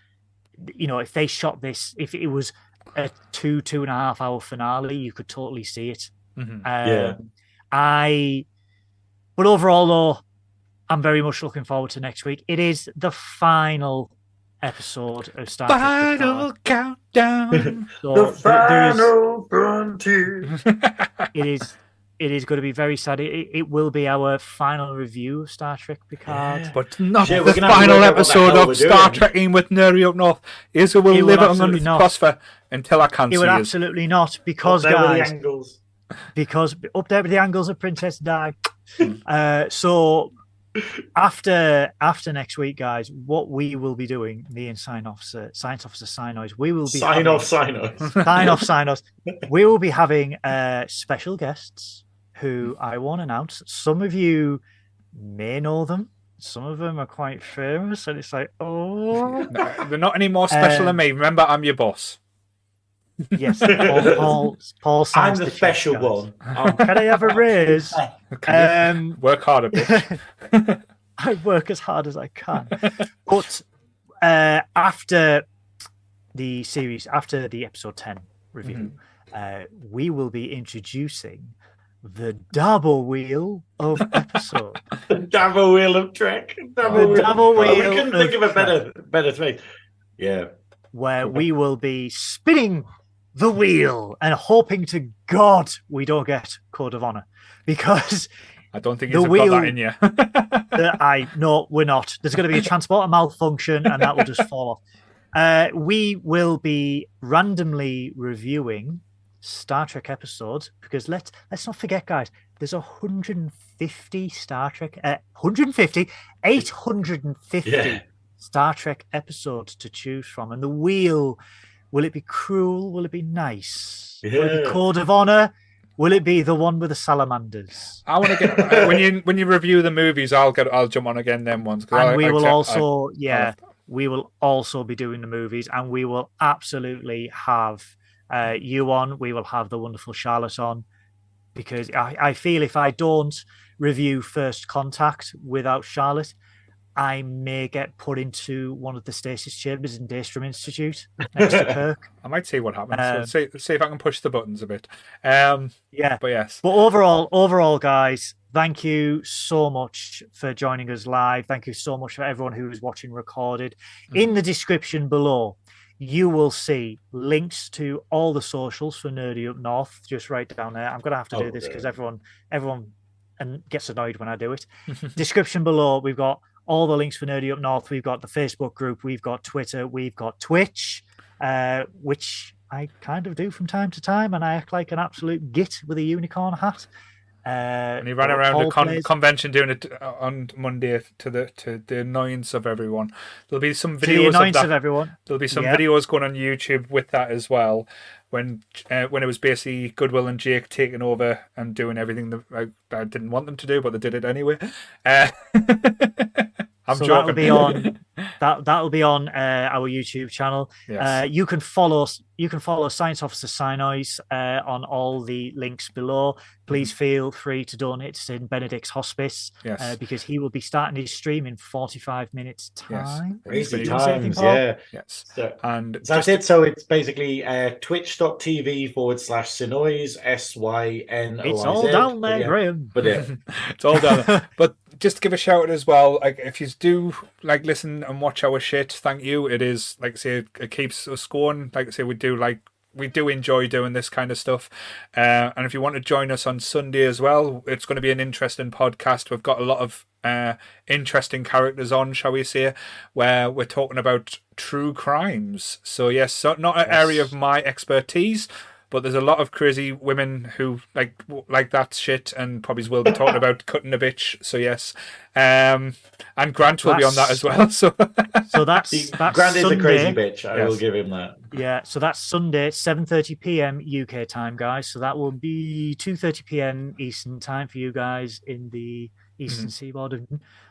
you know if they shot this if it was a two two and a half hour finale you could totally see it Mhm. um, Yeah. i but overall though i'm very much looking forward to next week it is the final episode of Star Trek Picard. final countdown. [laughs] So there- there is- frontier. [laughs] it is it is going to be very sad. It, it will be our final review of Star Trek Picard. Yeah. But not Shit, the gonna have to final work out what the episode of Star doing. Trekking with Nerdy Up North. Is it will It live on absolutely underneath. Prosper until I can It see would absolutely not, because Up there with the guys, angles. because up there with the angles of Princess Di. [laughs] Uh, so after after next week, guys, what we will be doing, me and sign officer, science officer Synoiz, we will be Sign having- off, sign off. sign off, sign off. We will be having uh, special guests who I won't announce. Some of you may know them. Some of them are quite famous, and it's like, oh, [laughs] No, They're not any more special Um, than me. Remember, I'm your boss. yes, [laughs] Paul. Paul, Paul I'm signs the special guys. one. I'm- Can I have a raise? [laughs] Um, Work harder, bitch. I work as hard as I can. But uh, after the series, after the episode 10 review, uh, we will be introducing the double wheel of [laughs] episode. the double wheel of Trek. Double The wheel. double Oh, we couldn't think of of a better better thing. Yeah. where we will be spinning the wheel and hoping to God we don't get Code of Honor because I don't think The you've got wheel- that in you. [laughs] I no, we're not. There's going to be a [laughs] transporter malfunction and that will just fall off. Uh, we will be randomly reviewing Star Trek episodes because let's let's not forget, guys. There's 150 Star Trek, uh, 150, 850 Yeah. Star Trek episodes to choose from, and the wheel. Will it be cruel? Will it be nice? Will it be Yeah. Code of Honor? Will it be the one with the salamanders? I want to get [laughs] when you when you review the movies. I'll get I'll jump on again them ones. 'cause And I- we I will accept- I- also, yeah, we will also be doing the movies, and we will absolutely have uh, you on. We will have the wonderful Charlotte on because I, I feel if I don't review First Contact without Charlotte, I may get put into one of the stasis chambers in Daystrom Institute next to [laughs] Kirk. I might see what happens. Um, see, see if I can push the buttons a bit. Um, Yeah. but yes, But overall, overall, guys, thank you so much for joining us live. Thank you so much for everyone who is watching recorded. In the description below, you will see links to all the socials for Nerdy Up North. Just right down there. I'm gonna have to do Oh, this because everyone, everyone, and gets annoyed when I do it. [laughs] description below, we've got all the links for Nerdy Up North. We've got the Facebook group. We've got Twitter. We've got Twitch, uh, which I kind of do from time to time, and I act like an absolute git with a unicorn hat. Uh, and he ran around the con- convention doing it uh, on Monday to the to the annoyance of everyone. There'll be some to the videos of annoyance that. of everyone. There'll be some Yeah. videos going on YouTube with that as well. When uh, when it was basically Goodwill and Jake taking over and doing everything that I, I didn't want them to do, but they did it anyway. Uh, [laughs] I'm so joking. that'll be on that that'll be on uh, our YouTube channel. yes. Uh, you can follow us. You can follow Science Officer Synoiz uh, on all the links below. Please feel free to donate to St Benedict's Hospice yes. uh, because he will be starting his stream in 45 minutes Yes. time. Crazy Did anything, times, yeah. yes. So, And so that's just- it. So it's basically uh, twitch.tv forward slash Synoiz, S Y N O I Z. It's all down there, Graeme. But yeah, [laughs] it's all done. but just to give a shout out as well, like if you do like listen and watch our shit, thank you. It is like I say, it keeps us going. Like I say, we do like we do enjoy doing this kind of stuff. Uh, and if you want to join us on Sunday as well, it's going to be an interesting podcast. We've got a lot of uh, interesting characters on, shall we say, where we're talking about true crimes. So yes, so not an area of my expertise. But there's a lot of crazy women who like like that shit, and probably will be talking about cutting a bitch. So yes, um, and Grant will be on that as well. [laughs] So So that's See, that's Grant is a crazy bitch. I will give him that. Yeah, so that's Sunday, 7:30 p.m. UK time, guys. So that will be 2:30 p.m. Eastern time for you guys in the eastern seaboard of,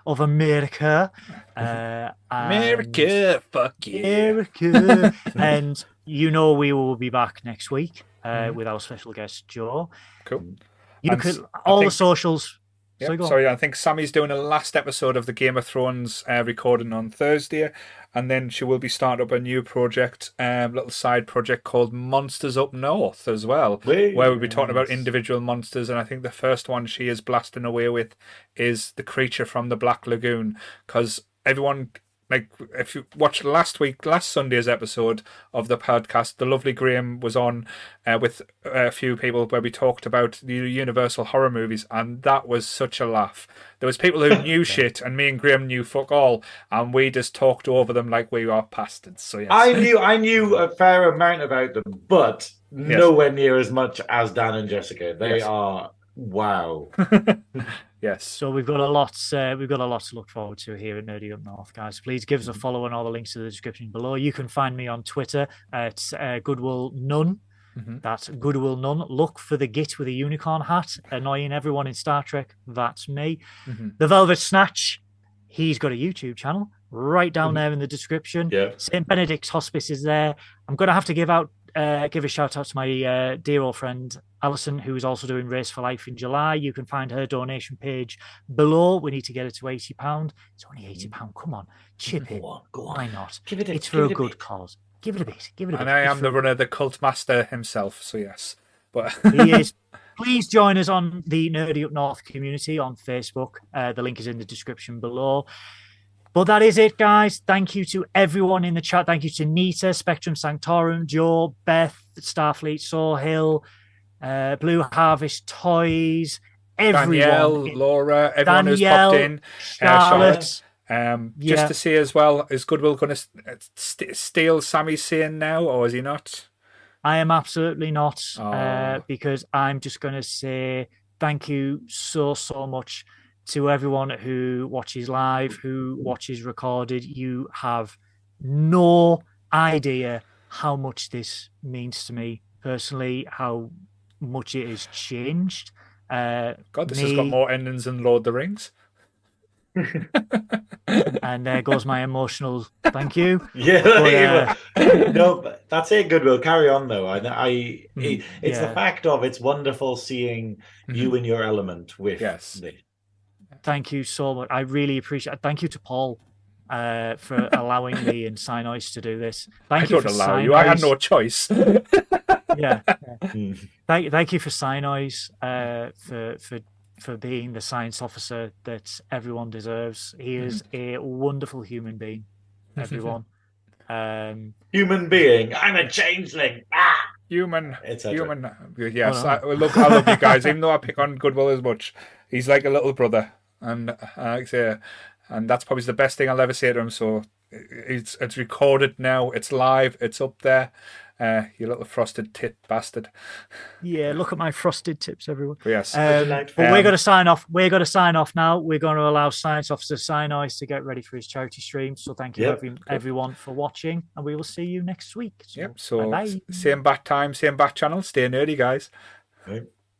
of America. [laughs] Uh, America, fuck yeah. America. [laughs] and you know we will be back next week uh, Mhm. with our special guest Joe. Cool. You And could s- I all think- the socials. Yeah, So sorry, I think Sammy's doing a last episode of the Game of Thrones uh, recording on Thursday, and then she will be starting up a new project, um, little side project called Monsters Up North as well, Wait, where we'll be talking about individual monsters. And I think the first one she is blasting away with is the creature from the Black Lagoon, because everyone. Like if you watched last week, last Sunday's episode of the podcast, the lovely Graeme was on uh, with a few people where we talked about the Universal horror movies, and that was such a laugh. There was people who [laughs] knew shit, and me and Graeme knew fuck all, and we just talked over them like we are bastards. So yes, I [laughs] knew I knew a fair amount about them, but nowhere near as much as Dan and Jessica. They Yes. are wow. [laughs] yes, So we've got a lot. Uh, we've got a lot to look forward to here at Nerdy Up North, guys. Please give us Mm-hmm. a follow and all the links in the description below. You can find me on Twitter at uh, Goodwill None. Mhm. That's Goodwill None. Look for the git with a unicorn hat, annoying everyone in Star Trek. That's me. Mhm. The Velvet Snatch. He's got a YouTube channel right down Mhm. there in the description. Yeah. St. Benedict's Hospice is there. I'm going to have to give out, uh, give a shout out to my uh, dear old friend Alison, who is also doing Race for Life in July. You can find her donation page below. We need to get it to eighty pound. It's only eighty pound. Come on, chip it. Go on, go Why not? Give it a, It's for a a good bit. cause. Give it a bit. Give it a bit. and I am the runner, the cult master himself. So yes, but [laughs] he is. Please join us on the Nerdy Up North community on Facebook. Uh, the link is in the description below. But that is it, guys. Thank you to everyone in the chat. Thank you to Nita, Spectrum Sanctorum, Joe, Beth, Starfleet, Sawhill, uh, Blue Harvest Toys, everyone. Danielle, Laura, everyone who's popped in. Charlotte. Um, Yeah. just to see as well, is Goodwill going to st- steal Sammy's scene now, or is he not? I am absolutely not, uh, Oh. because I'm just going to say thank you so, so much to everyone who watches live, who watches recorded. You have no idea how much this means to me personally, how much it has changed. Uh, God, this has got more endings than Lord of the Rings. [laughs] and there goes my emotional thank you. [laughs] Yeah, But, uh, [laughs] no, that's it. Goodwill. Carry on, though. I, I it- it's Mm, yeah. Mm-hmm. the fact of it's wonderful seeing you in your element with Yes. the- Thank you so much. I really appreciate. Thank you to Paul uh, for [laughs] allowing me and Synoiz to do this. Thank I you don't for allow you. I had no choice. [laughs] yeah. Mm. Thank, thank you for Synoiz uh, for for for being the science officer that everyone deserves. He is a wonderful human being. Everyone. um, human being. I'm a changeling. Ah! Human, Etc. human. Yes, Hold I, I love. I love you guys. Even though I pick on Goodwill as much, he's like a little brother, and uh, like I say, and that's probably the best thing I'll ever say to him. So it's it's recorded now. It's live. It's up there. Uh, you little frosted tit bastard. yeah, look at my frosted tips, everyone. Yes, Um, Delightful. but we're Um, going to sign off. We're going to sign off now. We're going to allow Science Officer Synoiz to get ready for his charity stream. So thank you, Yep, every, everyone, for watching, and we will see you next week. So, yep. So bye-bye. same bat time, same bat channel. Stay nerdy, guys.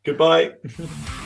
Goodbye. [laughs]